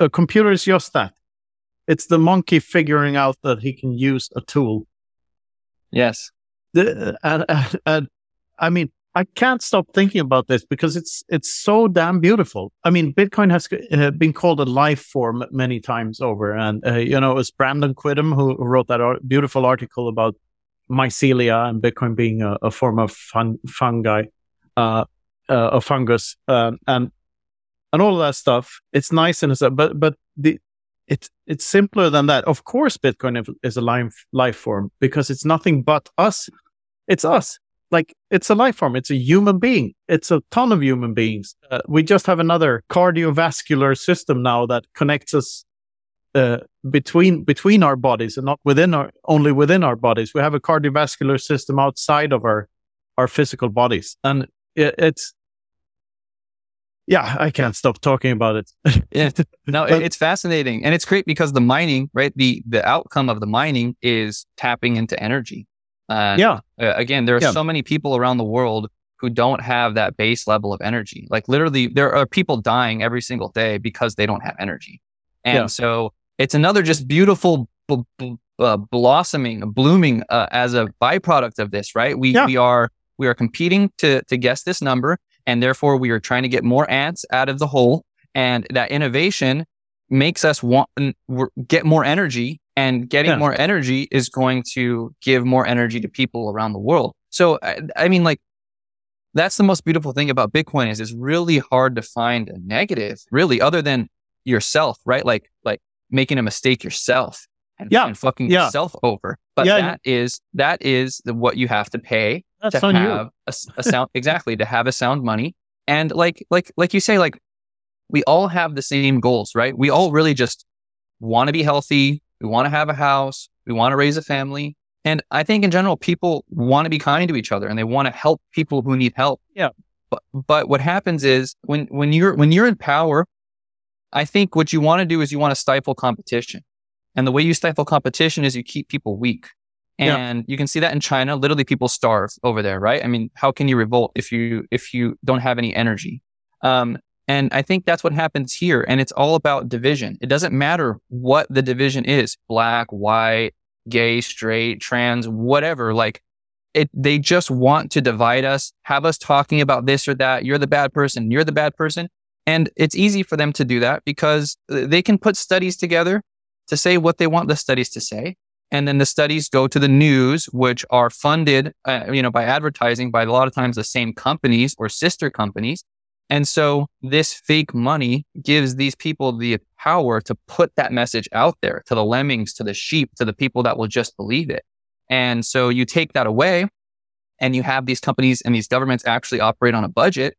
a computer is just that. It's the monkey figuring out that he can use a tool. yes, The, and, and, and I mean, I can't stop thinking about this because it's it's so damn beautiful. I mean, Bitcoin has uh, been called a life form many times over, and uh, you know, it was Brandon Quittem who wrote that beautiful article about mycelia and Bitcoin being a, a form of fun, fungi, uh, uh, a fungus, um, and and all of that stuff. It's nice and it's but but the it's it's simpler than that. Of course, Bitcoin is- a life life form because it's nothing but us. It's us. Like it's a life form. It's a human being. It's a ton of human beings. Uh, we just have another cardiovascular system now that connects us uh, between between our bodies and not within our only within our bodies. We have a cardiovascular system outside of our our physical bodies, and it, it's yeah. I can't stop talking about it. yeah. No, But- it's fascinating, and it's great because the mining, right? The the outcome of the mining is tapping into energy. Uh, yeah, Uh, again, there are Yeah. so many people around the world who don't have that base level of energy. Like literally, there are people dying every single day because they don't have energy. And Yeah. so it's another just beautiful b- b- uh, blossoming, blooming uh, as a byproduct of this, right? We Yeah. we are we are competing to to guess this number, and therefore we are trying to get more ants out of the hole. And that innovation makes us want get more energy and getting Yeah. more energy is going to give more energy to people around the world. So I, I mean like that's the most beautiful thing about Bitcoin is it's really hard to find a negative really other than yourself, right? Like like making a mistake yourself and, Yeah. and fucking Yeah. yourself over. But Yeah. that is that is the, what you have to pay that's to have a, a sound exactly to have a sound money. And like like like you say like we all have the same goals right? We all really just want to be healthy we want to have a house we want to raise a family. And i think in general people want to be kind to each other and they want to help people who need help. Yeah. but but what happens is when when you're when you're in power i think what you want to do is you want to stifle competition. And the way you stifle competition is you keep people weak Yeah. and you can see that in China. Literally, people starve over there, right? I mean, how can you revolt if you if you don't have any energy? Um, And I think that's what happens here. And it's all about division. It doesn't matter what the division is black, white, gay, straight, trans, whatever. Like it, they just want to divide us, have us talking about this or that. You're the bad person. You're the bad person. And it's easy for them to do that because they can put studies together to say what they want the studies to say. And then the studies go to the news, which are funded, uh, you know, by advertising by a lot of times the same companies or sister companies. And so this fake money gives these people the power to put that message out there to the lemmings, to the sheep, to the people that will just believe it. And so you take that away and you have these companies and these governments actually operate on a budget.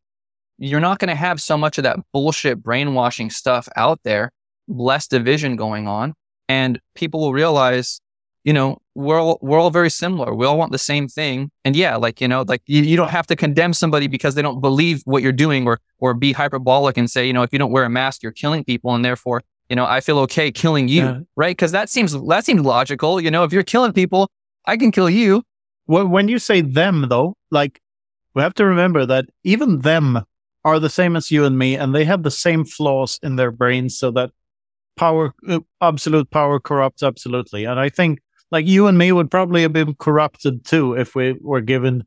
You're not going to have so much of that bullshit brainwashing stuff out there, less division going on. And people will realize you know, we're all, we're all very similar. We all want the same thing. And yeah, like, you know, like you, you don't have to condemn somebody because they don't believe what you're doing or, or be hyperbolic and say, you know, if you don't wear a mask, you're killing people. And therefore, you know, I feel okay killing you. Yeah. Right. Cause that seems, that seems logical. You know, if you're killing people, I can kill you. When you say them though, like we have to remember that even them are the same as you and me and they have the same flaws in their brains so that power, uh, absolute power corrupts absolutely. And I think like you and me would probably have been corrupted too if we were given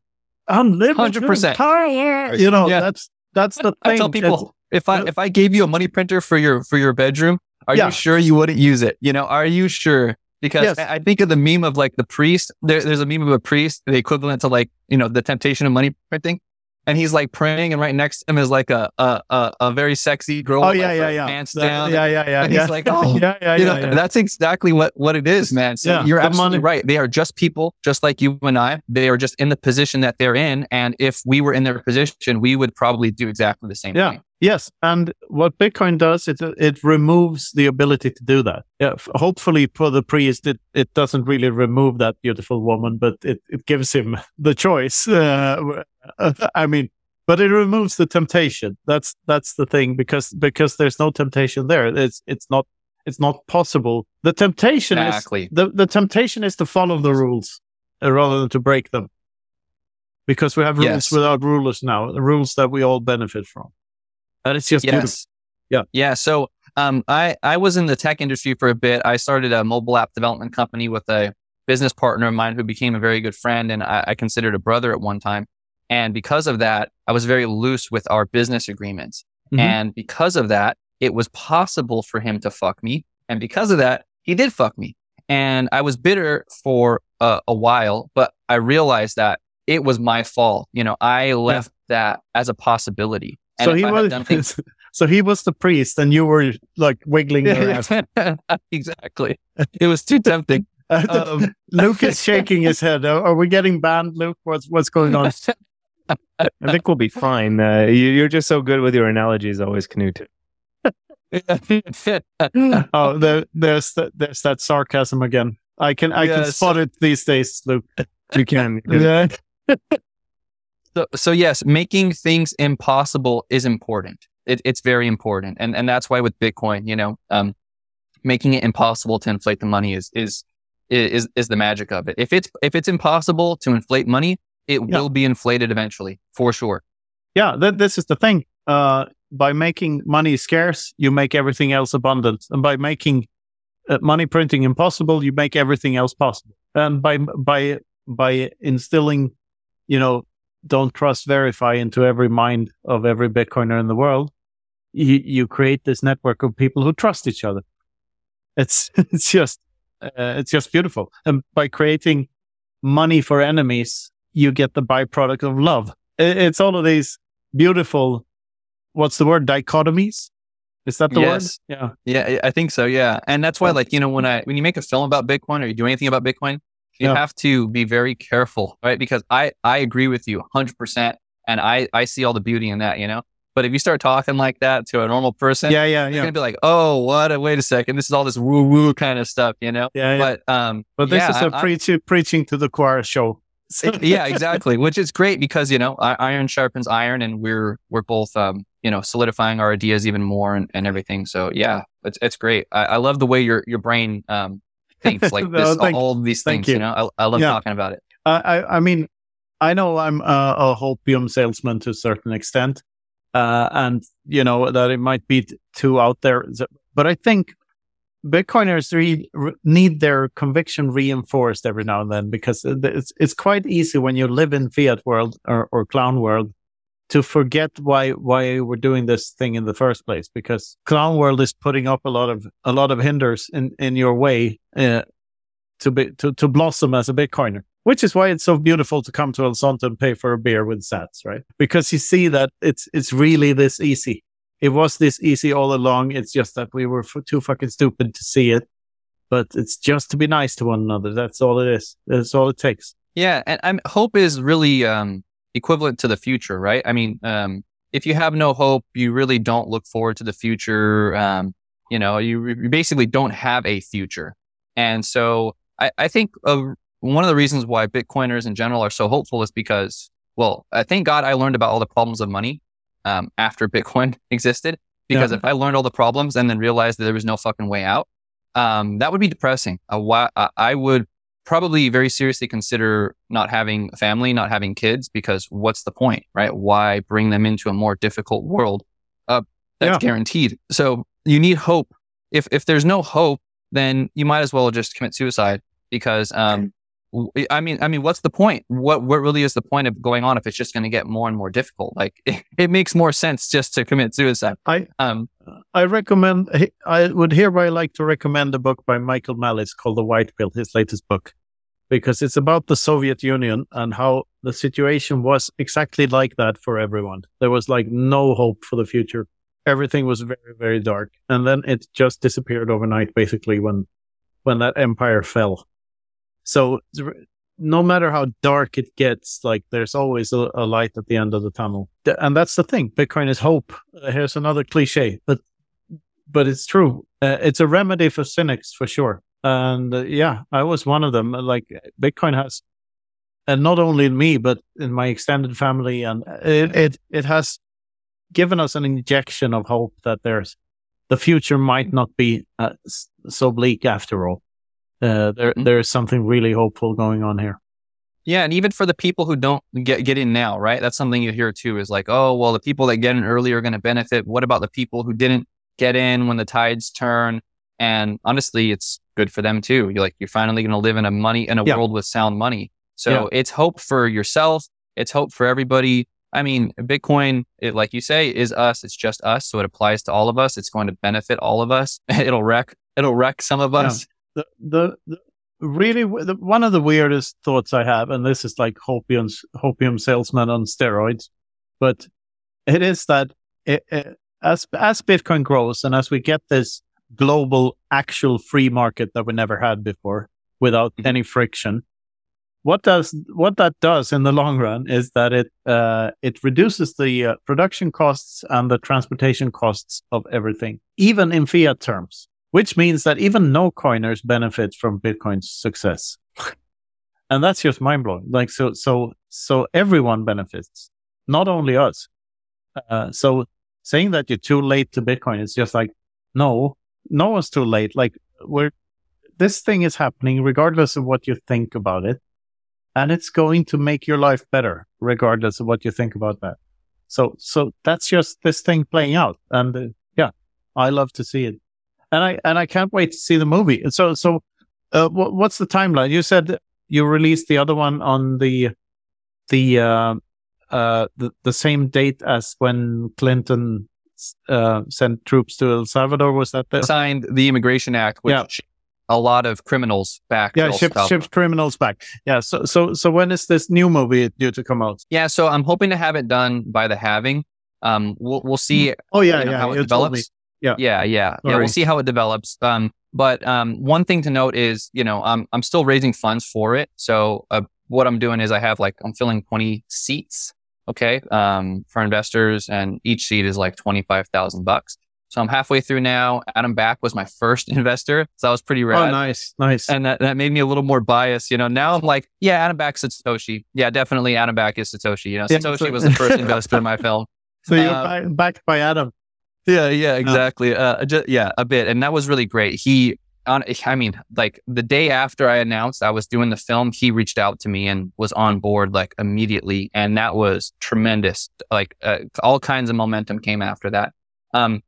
unlimited 100%. power. You know, yeah. that's that's the thing. I tell people it's, if I if I gave you a money printer for your for your bedroom, are yeah. you sure you wouldn't use it? You know, are you sure? Because yes. I, I, think of the meme of like the priest. There, there's a meme of a priest, the equivalent to like you know the temptation of money printing and he's like praying, and right next to him is like a a a, a very sexy girl. Oh yeah, yeah, yeah. Pants down. Yeah, yeah, yeah. And yeah. he's like, oh, yeah, yeah, you know, yeah, That's exactly what what it is, man. So yeah, you're absolutely money. right. They are just people, just like you and I. They are just in the position that they're in, and if we were in their position, we would probably do exactly the same yeah. thing. Yes, and what Bitcoin does, it it removes the ability to do that. Yeah, hopefully for the priest, it, it doesn't really remove that beautiful woman, but it, it gives him the choice. Uh, I mean, but it removes the temptation. That's that's the thing because because there's no temptation there. It's it's not it's not possible. The temptation exactly. is the, the temptation is to follow the rules uh, rather than to break them. Because we have rules yes. without rulers now, the rules that we all benefit from. And it's just yes. Beautiful. Yeah. Yeah. So um, I, I was in the tech industry for a bit. I started a mobile app development company with a business partner of mine who became a very good friend and I, I considered a brother at one time. And because of that, I was very loose with our business agreements. Mm-hmm. And because of that, it was possible for him to fuck me. And because of that, he did fuck me. And I was bitter for uh, a while, but I realized that it was my fault. You know, I left yeah. that as a possibility. And so he was, things- so he was the priest and you were like wiggling around. exactly. It was too tempting. Um, Luke is shaking his head. Are we getting banned, Luke? What's what's going on? I think we'll be fine. Uh, you, are just so good with your analogies, always, Knut. oh, there, there's that, there's that sarcasm again. I can I yeah, can spot it these days, Luke. You can. yeah. So so yes, making things impossible is important. It, it's very important, and and that's why with Bitcoin, you know, um, making it impossible to inflate the money is is is is the magic of it. If it's if it's impossible to inflate money, it yeah. will be inflated eventually for sure. Yeah, th- this is the thing. Uh, by making money scarce, you make everything else abundant, and by making uh, money printing impossible, you make everything else possible. And by by by instilling, you know, don't trust, verify into every mind of every Bitcoiner in the world, you you create this network of people who trust each other. It's it's just uh, it's just beautiful, and by creating money for enemies you get the byproduct of love. It's all of these beautiful, what's the word, dichotomies? Is that the yes. word? Yeah. Yeah, I think so. Yeah. And that's why, like, you know, when I, when you make a film about Bitcoin or you do anything about Bitcoin, you yeah. have to be very careful, right? Because I, I agree with you 100%. And I, I see all the beauty in that, you know? But if you start talking like that to a normal person, yeah, yeah, yeah, you're gonna be like, oh, what? A, wait a second, this is all this woo woo kind of stuff, you know? Yeah, yeah. But um, but this yeah, is a preaching preaching to the choir show. yeah, exactly. Which is great because you know iron sharpens iron, and we're we're both um, you know solidifying our ideas even more and, and everything. So yeah, it's it's great. I, I love the way your your brain um, thinks like no, this, all, all these things. You. you. know, I, I love yeah. talking about it. Uh, I I mean, I know I'm a, a hopium salesman to a certain extent, uh, and you know that it might be too out there. But I think Bitcoiners re- re- need their conviction reinforced every now and then because it's it's quite easy when you live in fiat world or, or clown world to forget why why we're doing this thing in the first place because clown world is putting up a lot of a lot of hinders in in your way uh, to be to, to blossom as a bitcoiner which is why it's so beautiful to come to El Zonte and pay for a beer with sats right because you see that it's it's really this easy it was this easy all along. It's just that we were too fucking stupid to see it. But it's just to be nice to one another. That's all it is. That's all it takes. Yeah, and I'm, hope is really um, equivalent to the future, right? I mean, um, if you have no hope, you really don't look forward to the future. Um, you know, you, you, basically don't have a future. And so I, I think uh, one of the reasons why Bitcoiners in general are so hopeful is because, well, I thank God I learned about all the problems of money um, after Bitcoin existed. Because yeah. if I learned all the problems and then realized that there was no fucking way out, um, that would be depressing. Uh, I would probably very seriously consider not having a family, not having kids, because what's the point, right? Why bring them into a more difficult world? Uh, that's yeah. guaranteed. So you need hope. If if there's no hope, then you might as well just commit suicide because um, I mean, I mean, what's the point? What what really is the point of going on if it's just going to get more and more difficult? Like, it, it, makes more sense just to commit suicide. I um, I recommend. I would hereby like to recommend a book by Michael Malice called The White Pill, his latest book, because it's about the Soviet Union and how the situation was exactly like that for everyone. There was like no hope for the future. Everything was very very dark, and then it just disappeared overnight, basically when when that empire fell so no matter how dark it gets, like there's always a, a, light at the end of the tunnel. And that's the thing. Bitcoin is hope. Uh, here's another cliche, but, but it's true. Uh, it's a remedy for cynics for sure. And uh, yeah, I was one of them. Like Bitcoin has, and not only in me, but in my extended family. And it, it, it has given us an injection of hope that there's, the future might not be uh, so bleak after all uh, there mm-hmm. there's something really hopeful going on here. Yeah, and even for the people who don't get get in now, right? That's something you hear too. Is like, oh, well, the people that get in early are going to benefit. What about the people who didn't get in when the tides turn? And honestly, it's good for them too. You're like, you're finally going to live in a money in a yeah. world with sound money. So yeah. it's hope for yourself. It's hope for everybody. I mean, Bitcoin, it, like you say, is us. It's just us. So it applies to all of us. It's going to benefit all of us. it'll wreck. It'll wreck some of us the, the, the really the, one of the weirdest thoughts I have, and this is like hopium hopium salesman on steroids, but it is that it, it, as as Bitcoin grows and as we get this global actual free market that we never had before without mm-hmm. any friction, what does what that does in the long run is that it uh, it reduces the uh, production costs and the transportation costs of everything, even in fiat terms which means that even no coiners benefit from Bitcoin's success. and that's just mind blowing. Like, so, so, so everyone benefits, not only us. Uh, so saying that you're too late to Bitcoin is just like, no, no one's too late. Like, we're, this thing is happening regardless of what you think about it. And it's going to make your life better, regardless of what you think about that. So, so that's just this thing playing out. And uh, yeah, I love to see it and I and I can't wait to see the movie. So so, uh, what's the timeline? You said you released the other one on the the uh, uh, the, the same date as when Clinton uh, sent troops to El Salvador. Was that the signed the Immigration Act, which yeah. a lot of criminals back. Yeah, shipped, shipped criminals back. Yeah. So so so when is this new movie due to come out? Yeah. So I'm hoping to have it done by the halving. Um, we'll we'll see. Oh yeah, you know, yeah. How it develops. Yeah. Yeah. Yeah. Yeah. We'll see how it develops. Um, but um, one thing to note is, you know, I'm I'm still raising funds for it. So uh, what I'm doing is I have like I'm filling 20 seats, okay, um, for investors, and each seat is like 25,000 bucks. So I'm halfway through now. Adam Back was my first investor, so that was pretty rad. Oh, nice, nice. And that, that made me a little more biased. You know, now I'm like, yeah, Adam Back Back's Satoshi. Yeah, definitely Adam Back is Satoshi. You know, Satoshi yeah, so- was the first investor in my film. So you're uh, backed by Adam. Yeah, yeah, exactly. Uh, just, yeah, a bit, and that was really great. He on, I mean, like the day after I announced I was doing the film, he reached out to me and was on board like immediately. And that was tremendous. Like uh, all kinds of momentum came after that. Um,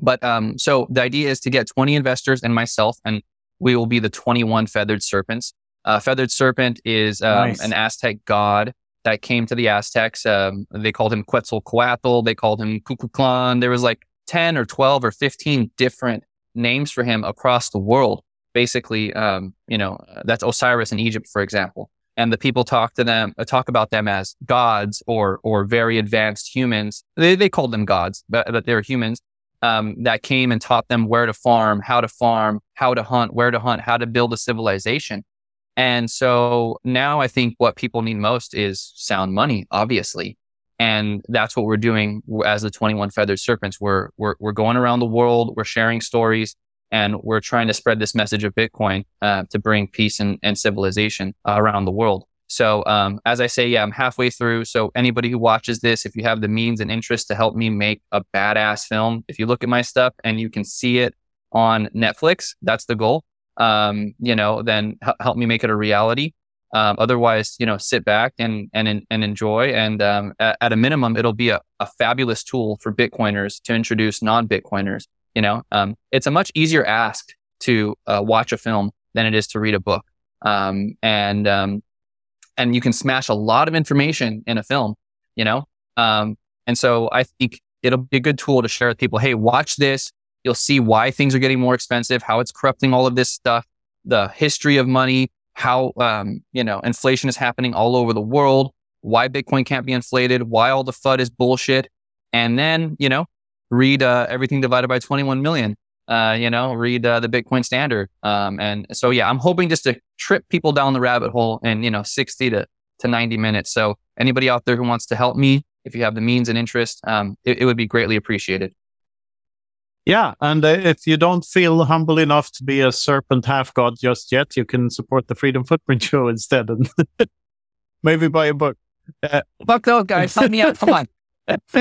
but um, so the idea is to get 20 investors and myself, and we will be the 21 feathered serpents. Uh, feathered serpent is um, nice. an Aztec god that came to the Aztecs. Um, they called him Quetzalcoatl. They called him Kukulkan. There was like 10 or 12 or 15 different names for him across the world. Basically, um, you know, that's Osiris in Egypt, for example. And the people talk to them, uh, talk about them as gods or, or very advanced humans. They, they called them gods, but, but they're humans. Um, that came and taught them where to farm, how to farm, how to hunt, where to hunt, how to build a civilization. And so now I think what people need most is sound money, obviously. And that's what we're doing as the 21 Feathered Serpents. We're, we're, we're going around the world. We're sharing stories and we're trying to spread this message of Bitcoin uh, to bring peace and, and civilization uh, around the world. So, um, as I say, yeah, I'm halfway through. So, anybody who watches this, if you have the means and interest to help me make a badass film, if you look at my stuff and you can see it on Netflix, that's the goal. Um, you know, then h- help me make it a reality. Um, otherwise, you know, sit back and and and enjoy. And um, at, at, a minimum, it'll be a, a fabulous tool for Bitcoiners to introduce non-Bitcoiners. You know, um, it's a much easier ask to uh, watch a film than it is to read a book. Um, and um, and you can smash a lot of information in a film. You know, um, and so I think it'll be a good tool to share with people. Hey, watch this. You'll see why things are getting more expensive, how it's corrupting all of this stuff, the history of money, how um, you know inflation is happening all over the world, why Bitcoin can't be inflated, why all the FUD is bullshit, and then you know read uh, everything divided by 21 million. Uh, you know, read uh, the Bitcoin Standard. Um, and so yeah, I'm hoping just to trip people down the rabbit hole in you know 60 to to 90 minutes. So anybody out there who wants to help me, if you have the means and interest, um, it, it would be greatly appreciated. Yeah, and uh, if you don't feel humble enough to be a serpent half god just yet, you can support the Freedom Footprint Show instead, and maybe buy a book. Uh, Fuck those guys! Help me out! Come on.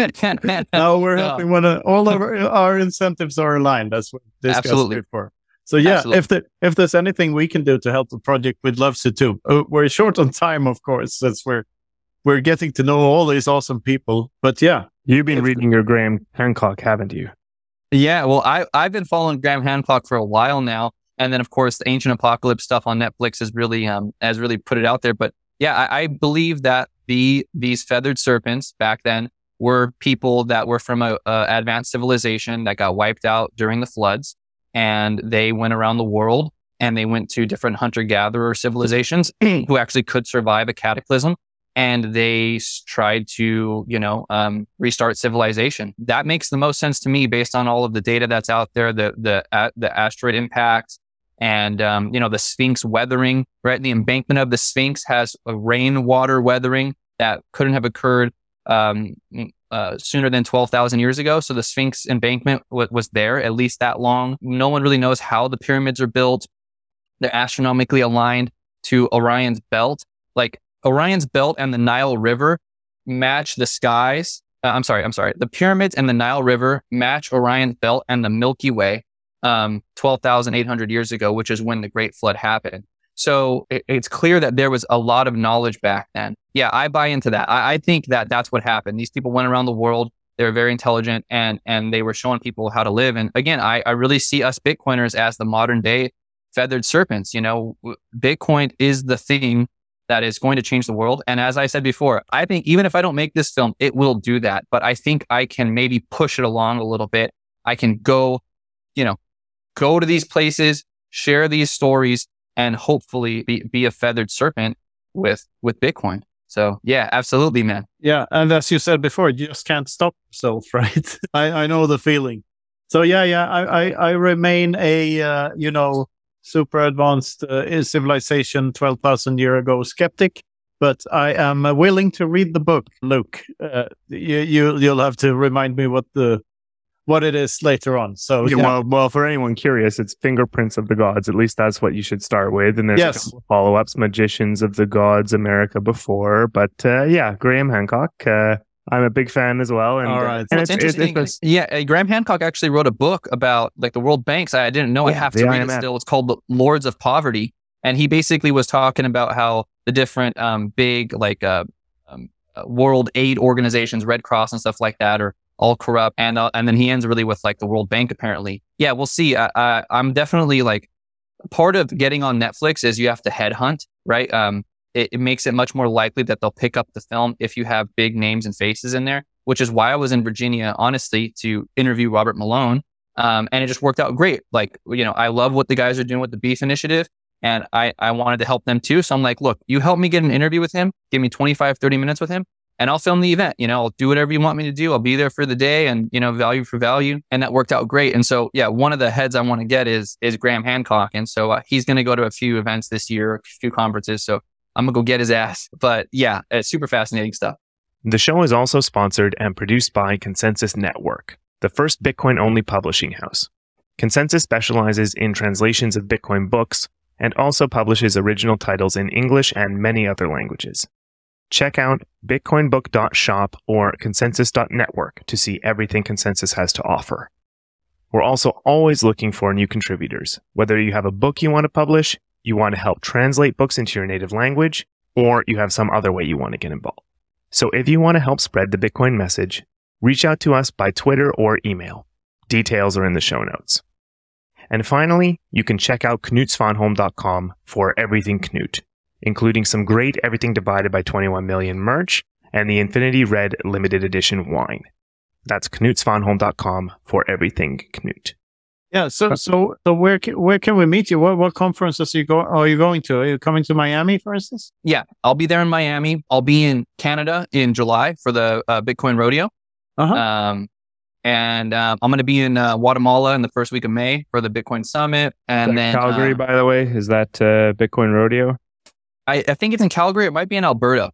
now we're helping one uh, all of our, our, incentives are aligned. That's what this Absolutely. for. So yeah, Absolutely. if the, if there's anything we can do to help the project, we'd love to too. Uh, we're short on time, of course, since we're we're getting to know all these awesome people. But yeah, you've been reading your Graham Hancock, haven't you? Yeah, well, I I've been following Graham Hancock for a while now, and then of course the Ancient Apocalypse stuff on Netflix has really um has really put it out there. But yeah, I, I believe that the these feathered serpents back then were people that were from a, a advanced civilization that got wiped out during the floods, and they went around the world and they went to different hunter gatherer civilizations who actually could survive a cataclysm and they tried to, you know, um, restart civilization. That makes the most sense to me based on all of the data that's out there, the the uh, the asteroid impacts, and um, you know the Sphinx weathering. Right, the embankment of the Sphinx has a rainwater weathering that couldn't have occurred um, uh, sooner than twelve thousand years ago. So the Sphinx embankment w- was there at least that long. No one really knows how the pyramids are built. They're astronomically aligned to Orion's belt. Like Orion's belt and the Nile River match the skies. Uh, I'm sorry, I'm sorry. The pyramids and the Nile River match Orion's belt and the Milky Way um, 12,800 years ago, which is when the Great Flood happened. So it, it's clear that there was a lot of knowledge back then. Yeah, I buy into that. I, I think that that's what happened. These people went around the world. They were very intelligent and and they were showing people how to live. And again, I, I really see us Bitcoiners as the modern day feathered serpents. You know, Bitcoin is the thing that is going to change the world. And as I said before, I think even if I don't make this film, it will do that. But I think I can maybe push it along a little bit. I can go, you know, go to these places, share these stories, and hopefully be, be a feathered serpent with with Bitcoin. So yeah, absolutely, man. Yeah, and as you said before, you just can't stop yourself, right? I, I know the feeling. So yeah, yeah, I I, I remain a uh, you know super advanced uh, civilization 12,000 year ago skeptic, but I am uh, willing to read the book. Luke, uh, you, you you'll have to remind me what the what it is later on. So yeah. well, well, for anyone curious, it's fingerprints of the gods. At least that's what you should start with. And there's yes. follow ups, magicians of the gods, America before. But uh, yeah, Graham Hancock. Uh, I'm a big fan as well. And, All right. and What's interesting, is- yeah, uh, Graham Hancock actually wrote a book about like the World Banks. I, I didn't know. I have to read it still. It's called The Lords of Poverty, and he basically was talking about how the different um, big like uh, um, uh, world aid organizations, Red Cross and stuff like that, are all corrupt. And uh, and then he ends really with like the World Bank. Apparently, yeah, we'll see. I, I, I'm definitely like part of getting on Netflix is you have to headhunt, right? Um, it, it makes it much more likely that they'll pick up the film if you have big names and faces in there, which is why I was in Virginia, honestly, to interview Robert Malone. Um, and it just worked out great. Like, you know, I love what the guys are doing with the Beef Initiative and I, I wanted to help them too. So I'm like, look, you help me get an interview with him, give me 25, 30 minutes with him and I'll film the event. You know, I'll do whatever you want me to do. I'll be there for the day and, you know, value for value. And that worked out great. And so, yeah, one of the heads I want to get is, is Graham Hancock. And so uh, he's going to go to a few events this year, a few conferences. So I'm going to go get his ass. But yeah, it's super fascinating stuff. The show is also sponsored and produced by Consensus Network, the first Bitcoin only publishing house. Consensus specializes in translations of Bitcoin books and also publishes original titles in English and many other languages. Check out bitcoinbook.shop or consensus.network to see everything Consensus has to offer. We're also always looking for new contributors, whether you have a book you want to publish, you want to help translate books into your native language, or you have some other way you want to get involved. So if you want to help spread the Bitcoin message, reach out to us by Twitter or email. Details are in the show notes. And finally, you can check out knutsvanholm.com for everything Knut, including some great Everything Divided by 21 Million merch and the Infinity Red limited edition wine. That's knutsvanholm.com for everything Knut. Yeah. So so so where can, where can we meet you? What what conferences are you go are you going to? Are you coming to Miami, for instance? Yeah, I'll be there in Miami. I'll be in Canada in July for the uh, Bitcoin Rodeo. Uh-huh. Um, and um, I'm going to be in uh, Guatemala in the first week of May for the Bitcoin Summit. And then Calgary, uh, by the way, is that uh, Bitcoin Rodeo? I, I think it's in Calgary. It might be in Alberta.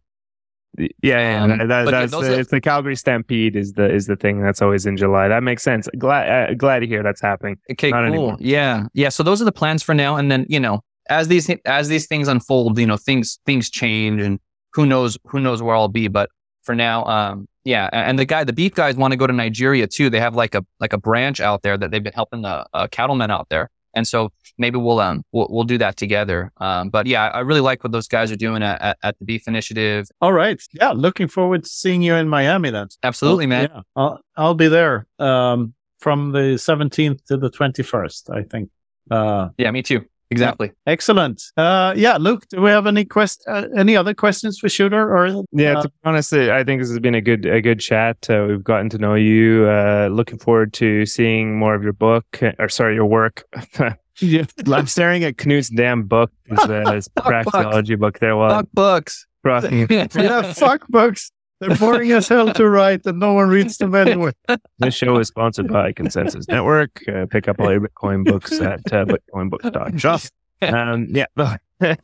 Yeah, yeah, Um, that- that- but yeah, that's the, are- it's the Calgary Stampede is the is the thing that's always in July. That makes sense. Glad uh, glad to hear that's happening. Okay, Not cool. anymore. Yeah, yeah. So those are the plans for now. And then you know, as these as these things unfold, you know, things things change, and who knows who knows where I'll be. But for now, um, yeah. And the guy, the beef guys, want to go to Nigeria too. They have like a like a branch out there that they've been helping the uh, cattlemen out there. And so maybe we'll um we'll, we'll do that together. Um, but yeah, I really like what those guys are doing at, at, at the Beef Initiative. All right. Yeah. Looking forward to seeing you in Miami then. Absolutely, man. Yeah. I'll I'll be there um from the 17th to the 21st, I think. Uh Yeah, me too. Exactly. excellent. Uh yeah, Luke, do we have any quest uh, any other questions for Shooter or Yeah, Uh, to be honest, I think this has been a good a good chat. Uh, we've gotten to know you. Uh, looking forward to seeing more of your book, or sorry, your work. yeah. I'm staring at Knut's damn book, his, uh, his Fuck Praxeology book there. was Fuck books. yeah, fuck books. They're boring as hell to write and no one reads them anyway. this show is sponsored by Consensus Network. Uh, pick up all your Bitcoin books at uh, bitcoinbooks.shop. Um, yeah.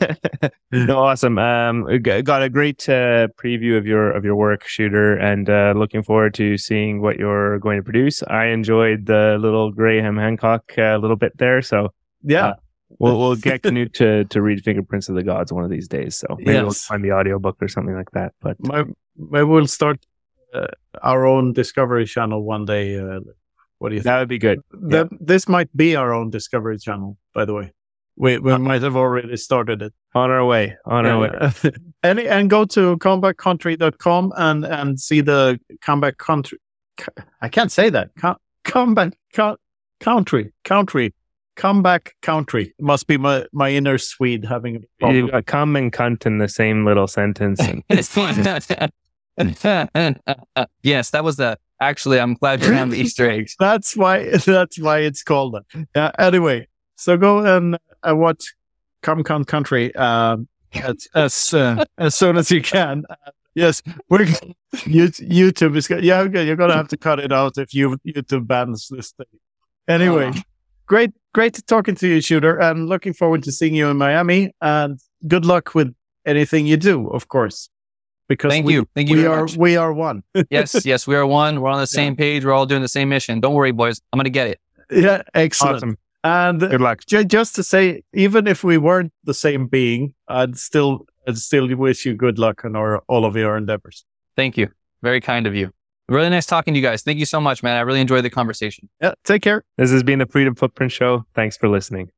no, awesome. Um, got a great uh, preview of your of your work, shooter, and uh, looking forward to seeing what you're going to produce. I enjoyed the little Graham Hancock uh, little bit there, so Yeah. Uh, we'll we'll get to to read Fingerprints of the Gods one of these days. So maybe we'll find the audiobook or something like that. But My, maybe we'll start uh, our own Discovery channel one day. Uh, what do you think? that would be good. That, this might be our own Discovery channel, by the way. We we might have already started it. On our way. On our way. and and go to comebackcountry.com and and see the combat country. I can't say that. Com- comeback co- country country comeback country must be my my inner Swede having a problem. You've got come and cunt in the same little sentence. And yes, that was the. Actually, I'm glad you found the Easter eggs. That's why that's why it's called that. Yeah. Anyway, so go and uh, watch Come Come Country um, as as, uh, as soon as you can. Uh, yes, we're you, YouTube is go- yeah. Okay, you're gonna have to cut it out if you YouTube bans this thing. Anyway, Oh. great great talking to you, Shooter, and looking forward to seeing you in Miami. And good luck with anything you do, of course. Because Thank we, you. Thank you we are much. we are one. Yes, yes, we are one. We're on the same page. We're all doing the same mission. Don't worry, boys. I'm gonna get it. yeah, excellent. awesome. And Good luck. Ju- just to say, even if we weren't the same being, I'd still, I'd still wish you good luck on our, all of your endeavors. Thank you. Very kind of you. Really nice talking to you guys. Thank you so much, man. I really enjoyed the conversation. Yeah, take care. This has been the Freedom Footprint Show. Thanks for listening.